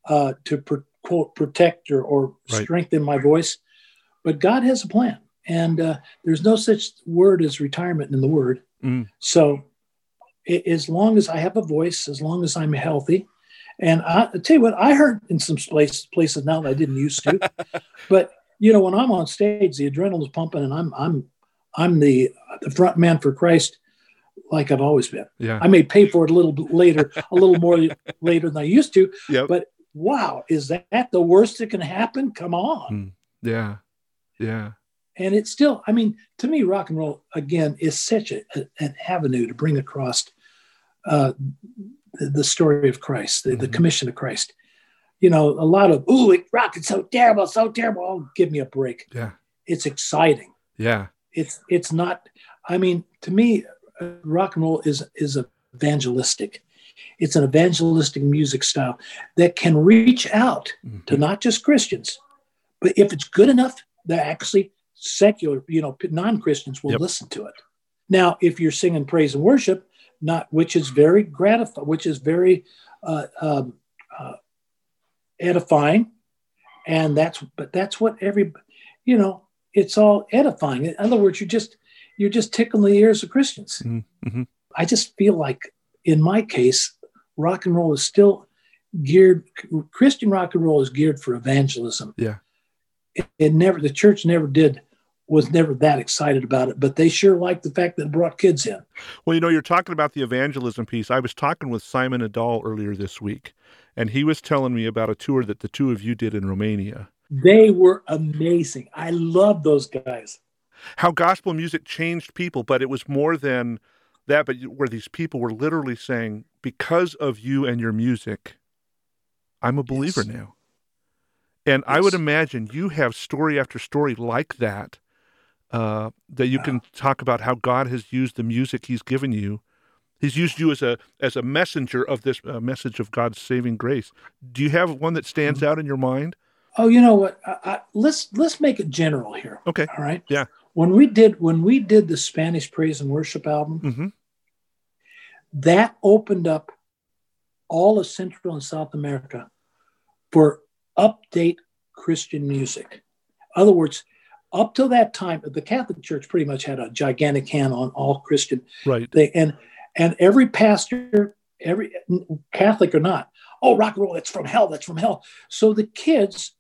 uh, to pro- quote protect or, or Right. strengthen my voice, but God has a plan, and uh, there's no such word as retirement in the Word. Mm. So, as long as I have a voice, as long as I'm healthy, and I, I tell you what, I heard in some places places now that I didn't used to, but you know when I'm on stage, the adrenaline's pumping, and I'm I'm I'm the the front man for Christ, like I've always been. Yeah. I may pay for it a little bit later, a little more later than I used to, Yep. but wow, is that the worst that can happen? Come on. Hmm. Yeah. Yeah. And it's still, I mean, to me, rock and roll again is such a, a- an avenue to bring across uh, the, the story of Christ, the, the Mhm. commission of Christ. You know, a lot of ooh, it rock is so terrible, so terrible. Oh, give me a break. Yeah. It's exciting. Yeah. It's it's not. I mean, to me, uh, rock and roll is is evangelistic. It's an evangelistic music style that can reach out to Mhm. not just Christians, but if it's good enough, they're actually secular, you know, non Christians will Yep. listen to it. Now, if you're singing praise and worship, not which is very gratifying, which is very uh, um, uh, edifying, and that's but that's what every, you know, it's all edifying. In other words, you're just you're just tickling the ears of Christians. Mm-hmm. I just feel like, in my case, rock and roll is still geared. Christian rock and roll is geared for evangelism. Yeah. It, it never. The church never did. Was never that excited about it, but they sure liked the fact that it brought kids in. Well, you know, you're talking about the evangelism piece. I was talking with Simon Adal earlier this week, and he was telling me about a tour that the two of you did in Romania. They were amazing. I love those guys. How gospel music changed people, but it was more than that, but where these people were literally saying, because of you and your music, I'm a believer Yes. now. And I would imagine you have story after story like that, uh, that you can talk about how God has used the music He's given you. He's used you as a as a messenger of this uh, message of God's saving grace. Do you have one that stands Mm-hmm. out in your mind? Oh, you know what? I, I, let's let's make it general here. Okay. All right. Yeah. When we did when we did the Spanish praise and worship album, Mm-hmm. that opened up all of Central and South America for update Christian music. In other words, up till that time, the Catholic Church pretty much had a gigantic hand on all Christian. Right. They and and every pastor, every Catholic or not, oh rock and roll, that's from hell, that's from hell. So the kids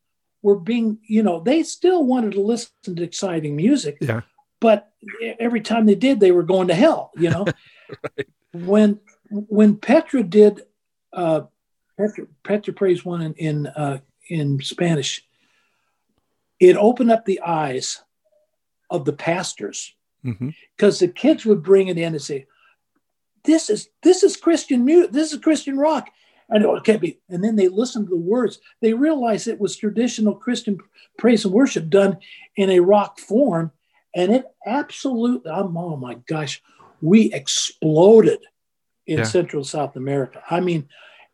were being, you know, they still wanted to listen to exciting music. Yeah. But every time they did, they were going to hell, you know. right. When when Petra did uh Petra, Petra Praise one in in, uh, in Spanish, it opened up the eyes of the pastors mm-hmm. because the kids would bring it in and say, "This is this is Christian music. This is Christian rock." And it can't be. And then they listened to the words. They realized it was traditional Christian praise and worship done in a rock form, and it absolutely. I'm, oh my gosh, we exploded in Yeah. Central South America. I mean,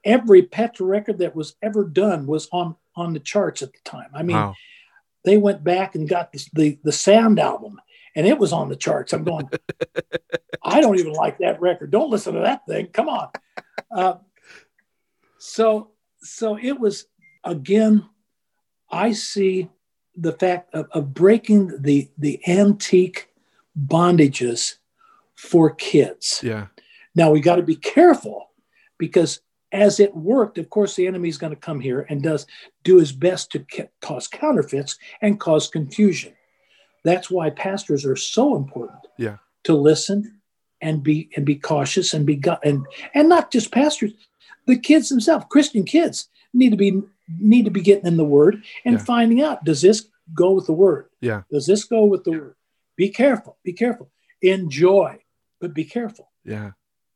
every Petra record that was ever done was on on the charts at the time. I mean, wow. They went back and got the, the the sound album and it was on the charts. I'm going i don't even like that record. Don't listen to that thing. Come on. Uh, so so it was again i see the fact of, of breaking the the antique bondages for kids. Yeah. now we got to be careful because as it worked, of course, the enemy is going to come here and does do his best to ca- cause counterfeits and cause confusion. That's why pastors are so important. Yeah. To listen and be and be cautious and be gu- and and not just pastors, the kids themselves, Christian kids need to be need to be getting in the Word and Yeah. finding out does this go with the Word? Yeah. Does this go with the Word? Be careful. Be careful. Enjoy, but be careful. Yeah.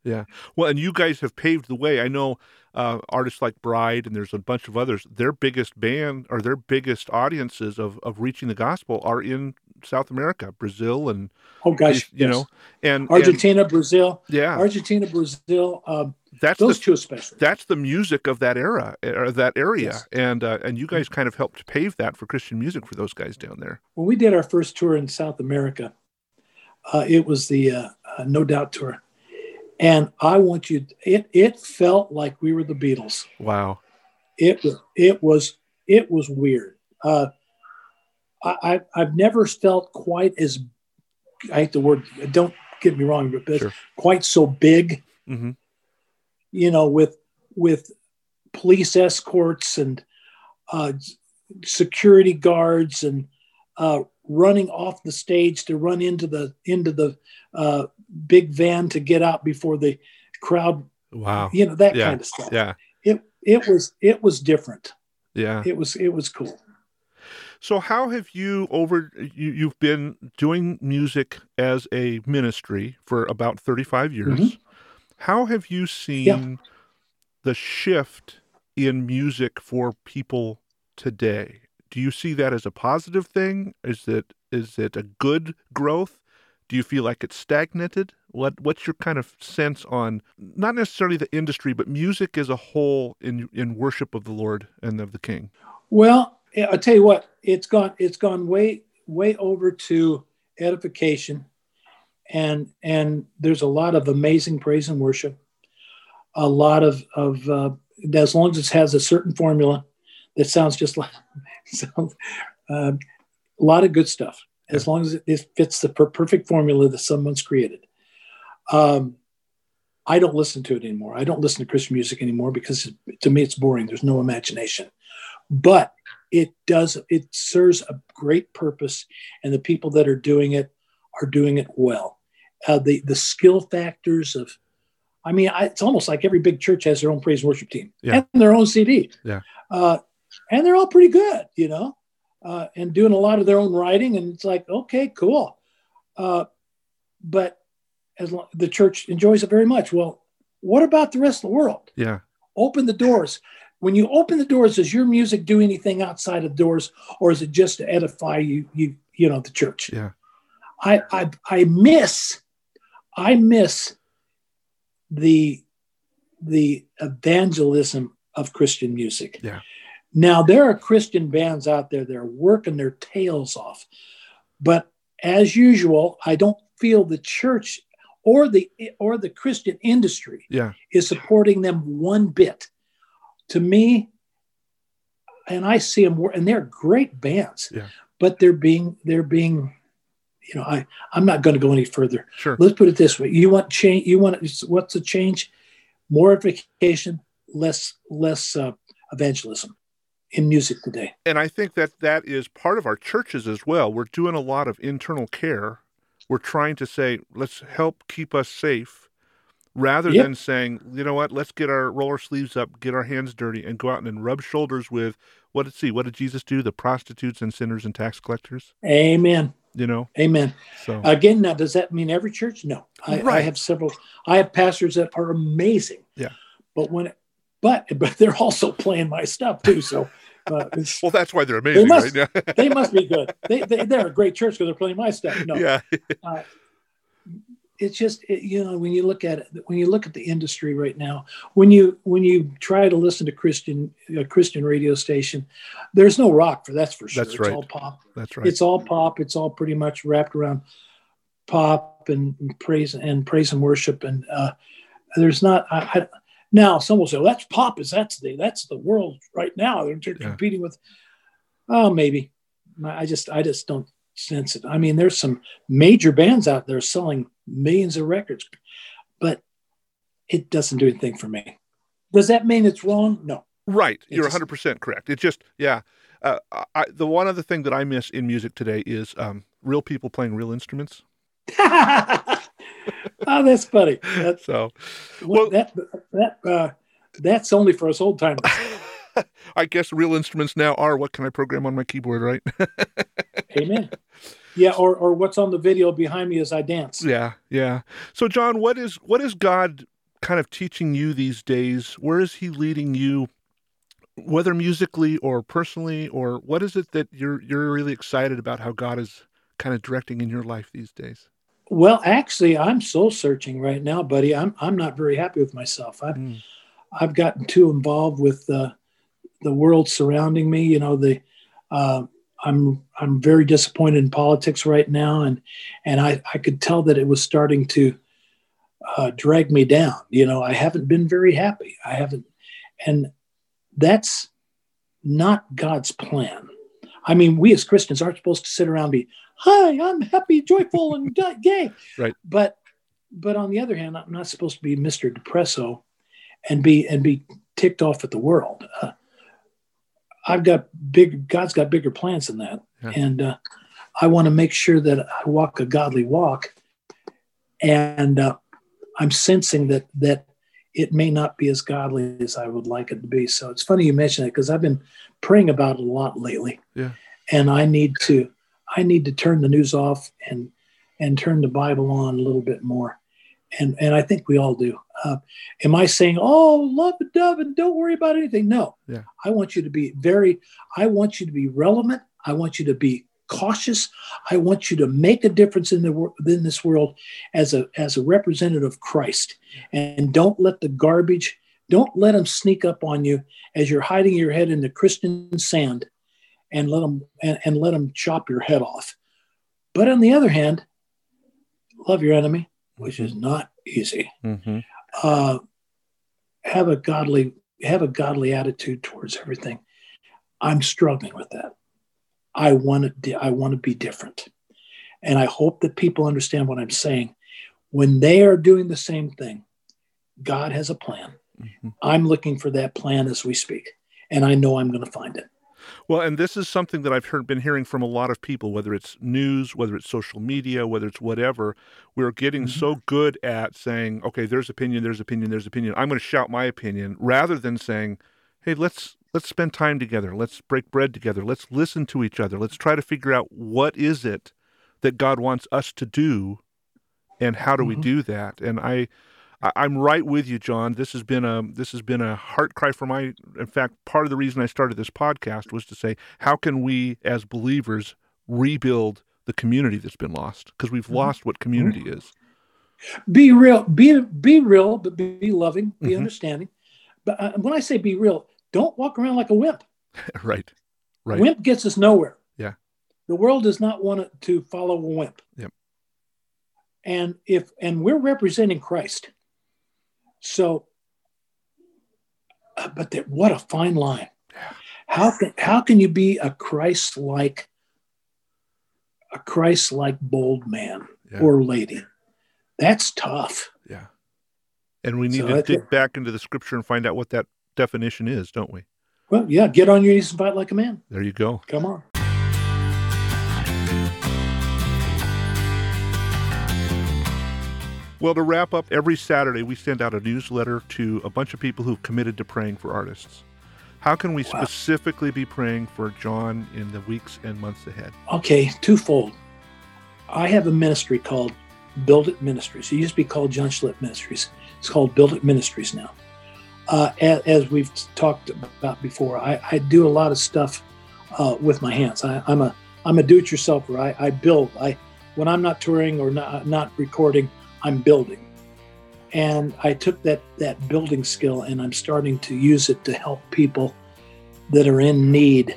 Yeah. Well, and you guys have paved the way. I know uh, artists like Bride and there's a bunch of others. Their biggest band or their biggest audiences of, of reaching the gospel are in South America, Brazil, and Oh gosh, you yes. know, and and- Argentina, Brazil, yeah, Argentina, Brazil. Um, that's those the two especially. that's the music of that era or that area, Yes. and uh, and you guys kind of helped pave that for Christian music for those guys down there. when we did our first tour in South America, uh, it was the uh, uh, No Doubt tour, and I want you. It it felt like we were the Beatles. Wow. It was it was it was weird. Uh, I, I I've never felt quite as I hate the word. Don't get me wrong, but Sure. quite so big. hmm you know, with with police escorts and uh, security guards and uh, running off the stage to run into the into the uh, big van to get out before the crowd. Wow. You know that Yeah. kind of stuff. Yeah. It it was it was different. Yeah. It was it was cool. So how have you over you you've been doing music as a ministry for about 35 years. Mhm. How have you seen the shift in music for people today? Do you see that as a positive thing? Is it is it a good growth? Do you feel like it's stagnated? What what's your kind of sense on not necessarily the industry, but music as a whole in in worship of the Lord and of the King? Well, I'll tell you what. It's gone. It's gone way way over to edification, and and there's a lot of amazing praise and worship. A lot of of uh, as long as it has a certain formula that sounds just like sounds, uh, a lot of good stuff. As long as it, it fits the per- perfect formula that someone's created. Um, I don't listen to it anymore. I don't listen to Christian music anymore because to me it's boring. There's no imagination. But it does it serves a great purpose and the people that are doing it are doing it well uh, the the skill factors of i mean I, it's almost like every big church has their own praise and worship team Yeah. and their own cd Yeah. uh, and they're all pretty good you know uh, and doing a lot of their own writing and it's like okay cool uh, but as long, the church enjoys it very much well what about the rest of the world Yeah. open the doors. When you open the doors, does your music do anything outside of doors, or is it just to edify you, you, you know, the church? Yeah. I, I, I miss, I miss the, the evangelism of Christian music. Yeah. Now there are Christian bands out there that are working their tails off, but as usual, I don't feel the church or the or the Christian industry Yeah. is supporting them one bit. To me, and I see them, and they're great bands. Yeah. but they're being they're being you know i i'm not going to go any further Sure. let's put it this way you want change you want what's the change more education less less uh, evangelism in music today And I think that that is part of our churches as well. We're doing a lot of internal care. We're trying to say, let's help keep us safe rather Yep. than saying, you know what, let's get our roll our sleeves up, get our hands dirty, and go out and rub shoulders with what did see, what did Jesus do? The prostitutes and sinners and tax collectors, amen you know? amen So again now does that mean every church no I, I have several i have pastors that are amazing Yeah. but when but but they're also playing my stuff too so uh, it's- well that's why they're amazing, must- right? they must be good they, they, they're a great church because they're playing my stuff no yeah. it's just it, you know when you look at it when you look at the industry right now when you when you try to listen to christian a christian radio station there's no rock for that's for sure That's right. it's all pop That's right. it's all pop it's all pretty much wrapped around pop and praise and praise and worship and uh there's not I, I now some will say well, that's pop is that's the that's the world right now they're, they're Yeah. competing with oh maybe i just i just don't sense it i mean there's some major bands out there selling millions of records but it doesn't do anything for me does that mean it's wrong no Right. It You're just- 100% correct. It just, yeah. Uh, I, the one other thing that I miss in music today is um, real people playing real instruments. oh that's funny That- So Well, that that uh, that's only for us old timers. I guess real instruments now are what can I program on my keyboard, right? Amen. Yeah, or or what's on the video behind me as I dance. yeah, yeah. So John, what is what is God kind of teaching you these days? Where is he leading you? Whether musically or personally, or what is it that you're you're really excited about how God is kind of directing in your life these days? Well, actually, I'm soul searching right now, buddy. I'm I'm not very happy with myself. I've Mm. I've gotten too involved with the the world surrounding me. You know, the uh, I'm I'm very disappointed in politics right now, and and I I could tell that it was starting to uh, drag me down. You know, I haven't been very happy. I haven't, and that's not God's plan. I mean, we as Christians aren't supposed to sit around and be, "Hi, I'm happy, joyful, and gay." Right. But but on the other hand, I'm not supposed to be Mr. Depresso and be and be ticked off at the world. Uh, I've got big. God's got bigger plans than that, Yeah. and uh, I want to make sure that I walk a godly walk. And uh, I'm sensing that that it may not be as godly as I would like it to be. So it's funny you mention that because I've been praying about it a lot lately. Yeah. And I need to I need to turn the news off and and turn the Bible on a little bit more. And and I think we all do. Uh, am I saying, oh, love the dove and don't worry about anything? No. Yeah. I want you to be very, I want you to be relevant. I want you to be cautious. I want you to make a difference in the in this world as a as a representative of Christ. And don't let the garbage, don't let them sneak up on you as you're hiding your head in the Christian sand and let them and, and let them chop your head off. But on the other hand, love your enemy, which is not easy. Mm-hmm. Uh, have a godly have a godly attitude towards everything. I'm struggling with that. I want to I want to be different. And I hope that people understand what I'm saying. When they are doing the same thing, God has a plan. Mm-hmm. I'm looking for that plan as we speak, and I know I'm going to find it. Well, and this is something that I've heard, been hearing from a lot of people, whether it's news, whether it's social media, whether it's whatever. We're getting Mhm. so good at saying, okay, there's opinion, there's opinion, there's opinion. I'm going to shout my opinion rather than saying, hey, let's let's spend time together. Let's break bread together. Let's listen to each other. Let's try to figure out what is it that God wants us to do and how do we Mhm. do that? And I I- I'm right with you, John. This has been a this has been a heart cry for my. In fact, part of the reason I started this podcast was to say, how can we as believers rebuild the community that's been lost? Because we've Mhm. lost what community is. Be real, be be real, but be, be loving, be Mhm. understanding. But uh, when I say be real, don't walk around like a wimp. right, right. Wimp gets us nowhere. Yeah. The world does not want it to follow a wimp. Yep. And if and we're representing Christ. So uh, but that what a fine line. How can how can you be a Christ-like a Christ like bold man yeah. or lady. That's tough. Yeah. And we need so to dig back into the scripture and find out what that definition is, don't we? Well, yeah, get on your knees and fight like a man. There you go. Come on. Well, to wrap up, every Saturday we send out a newsletter to a bunch of people who've committed to praying for artists. How can we wow. specifically be praying for John in the weeks and months ahead? Okay, twofold. I have a ministry called Build It Ministries. It used to be called John Schlitt Ministries. It's called Build It Ministries now uh, as, as, we've talked about before, I, I do a lot of stuff uh, with my hands. I, am a I'm a do-it-yourselfer. I, I build. I when I'm not touring or not, not recording, I'm building. And I took that that building skill and I'm starting to use it to help people that are in need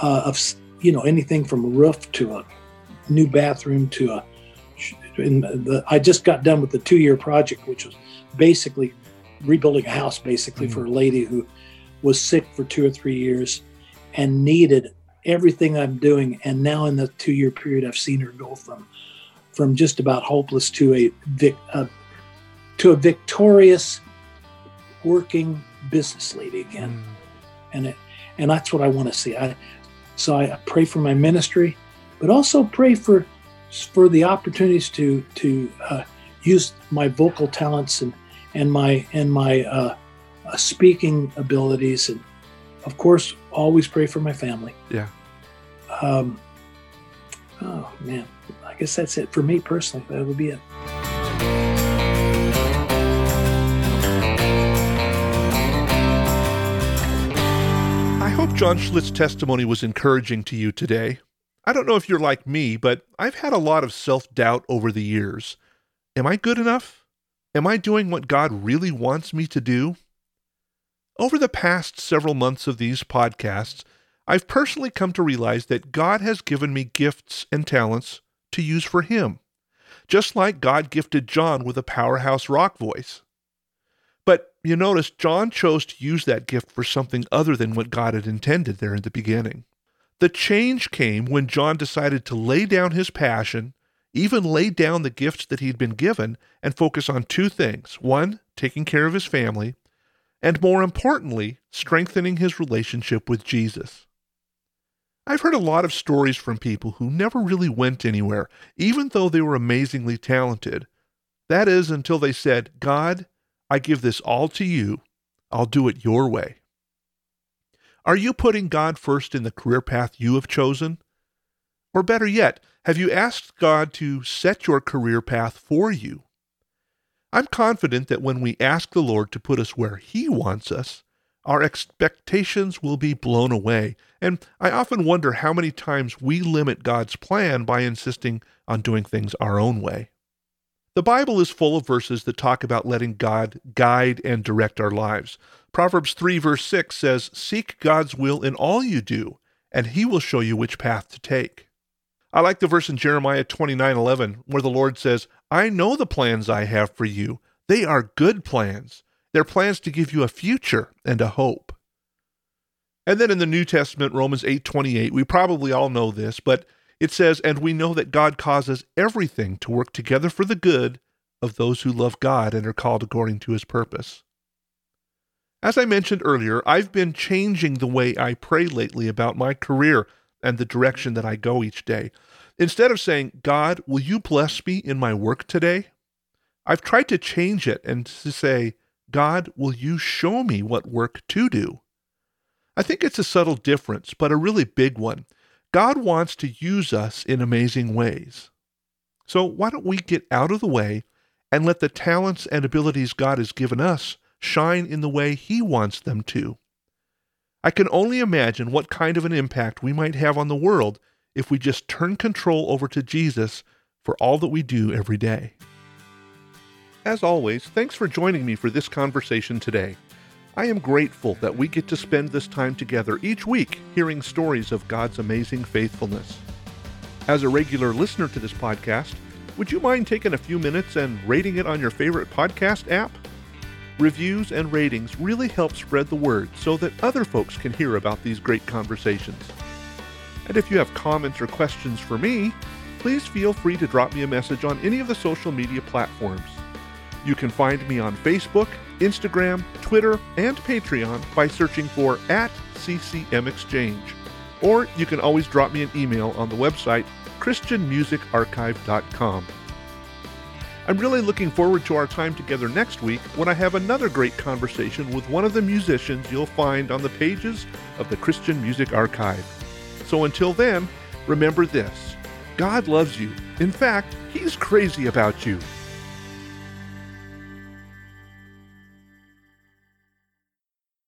uh, of you know anything from a roof to a new bathroom to a. The, I just got done with the two-year project, which was basically rebuilding a house basically mm-hmm. for a lady who was sick for two or three years and needed everything I'm doing. And now in the two year period, I've seen her go from from just about hopeless to a, vic, uh, to a victorious working business lady again. Mm. And it, and that's what I want to see. I so I pray for my ministry, but also pray for for the opportunities to to uh, use my vocal talents and and my and my uh, uh, speaking abilities, and of course, always pray for my family. Yeah. Um, oh man, guess that's it for me personally. That would be it. I hope John Schlitt's testimony was encouraging to you today. I don't know if you're like me, but I've had a lot of self doubt over the years. Am I good enough? Am I doing what God really wants me to do? Over the past several months of these podcasts, I've personally come to realize that God has given me gifts and talents to use for Him, just like God gifted John with a powerhouse rock voice. But you notice John chose to use that gift for something other than what God had intended there in the beginning. The change came when John decided to lay down his passion even lay down the gifts that he'd been given and focus on two things one, taking care of his family, and more importantly, strengthening his relationship with Jesus. I've heard a lot of stories from people who never really went anywhere, even though they were amazingly talented. That is, until they said, God, I give this all to you. I'll do it your way. Are you putting God first in the career path you have chosen? Or better yet, have you asked God to set your career path for you? I'm confident that when we ask the Lord to put us where He wants us, our expectations will be blown away. And I often wonder how many times we limit God's plan by insisting on doing things our own way. The Bible is full of verses that talk about letting God guide and direct our lives. Proverbs 3, verse 6 says, Seek God's will in all you do, and He will show you which path to take. I like the verse in Jeremiah 29 11 where the Lord says, I know the plans I have for you. They are good plans. They're plans to give you a future and a hope. And then in the New Testament, Romans 8 28, we probably all know this, but it says, And we know that God causes everything to work together for the good of those who love God and are called according to his purpose. As I mentioned earlier, I've been changing the way I pray lately about my career and the direction that I go each day. Instead of saying, God, will you bless me in my work today? I've tried to change it and to say, God, will you show me what work to do? I think it's a subtle difference, but a really big one. God wants to use us in amazing ways. So why don't we get out of the way and let the talents and abilities God has given us shine in the way He wants them to? I can only imagine what kind of an impact we might have on the world if we just turn control over to Jesus for all that we do every day. As always, thanks for joining me for this conversation today. I am grateful that we get to spend this time together each week hearing stories of God's amazing faithfulness. As a regular listener to this podcast, would you mind taking a few minutes and rating it on your favorite podcast app? Reviews and ratings really help spread the word so that other folks can hear about these great conversations. And if you have comments or questions for me, please feel free to drop me a message on any of the social media platforms. You can find me on Facebook, Instagram, Twitter, and Patreon by searching for at CCM Exchange. Or you can always drop me an email on the website christianmusicarchive.com. I'm really looking forward to our time together next week when I have another great conversation with one of the musicians you'll find on the pages of the Christian Music Archive. So until then, remember this God loves you. In fact, He's crazy about you.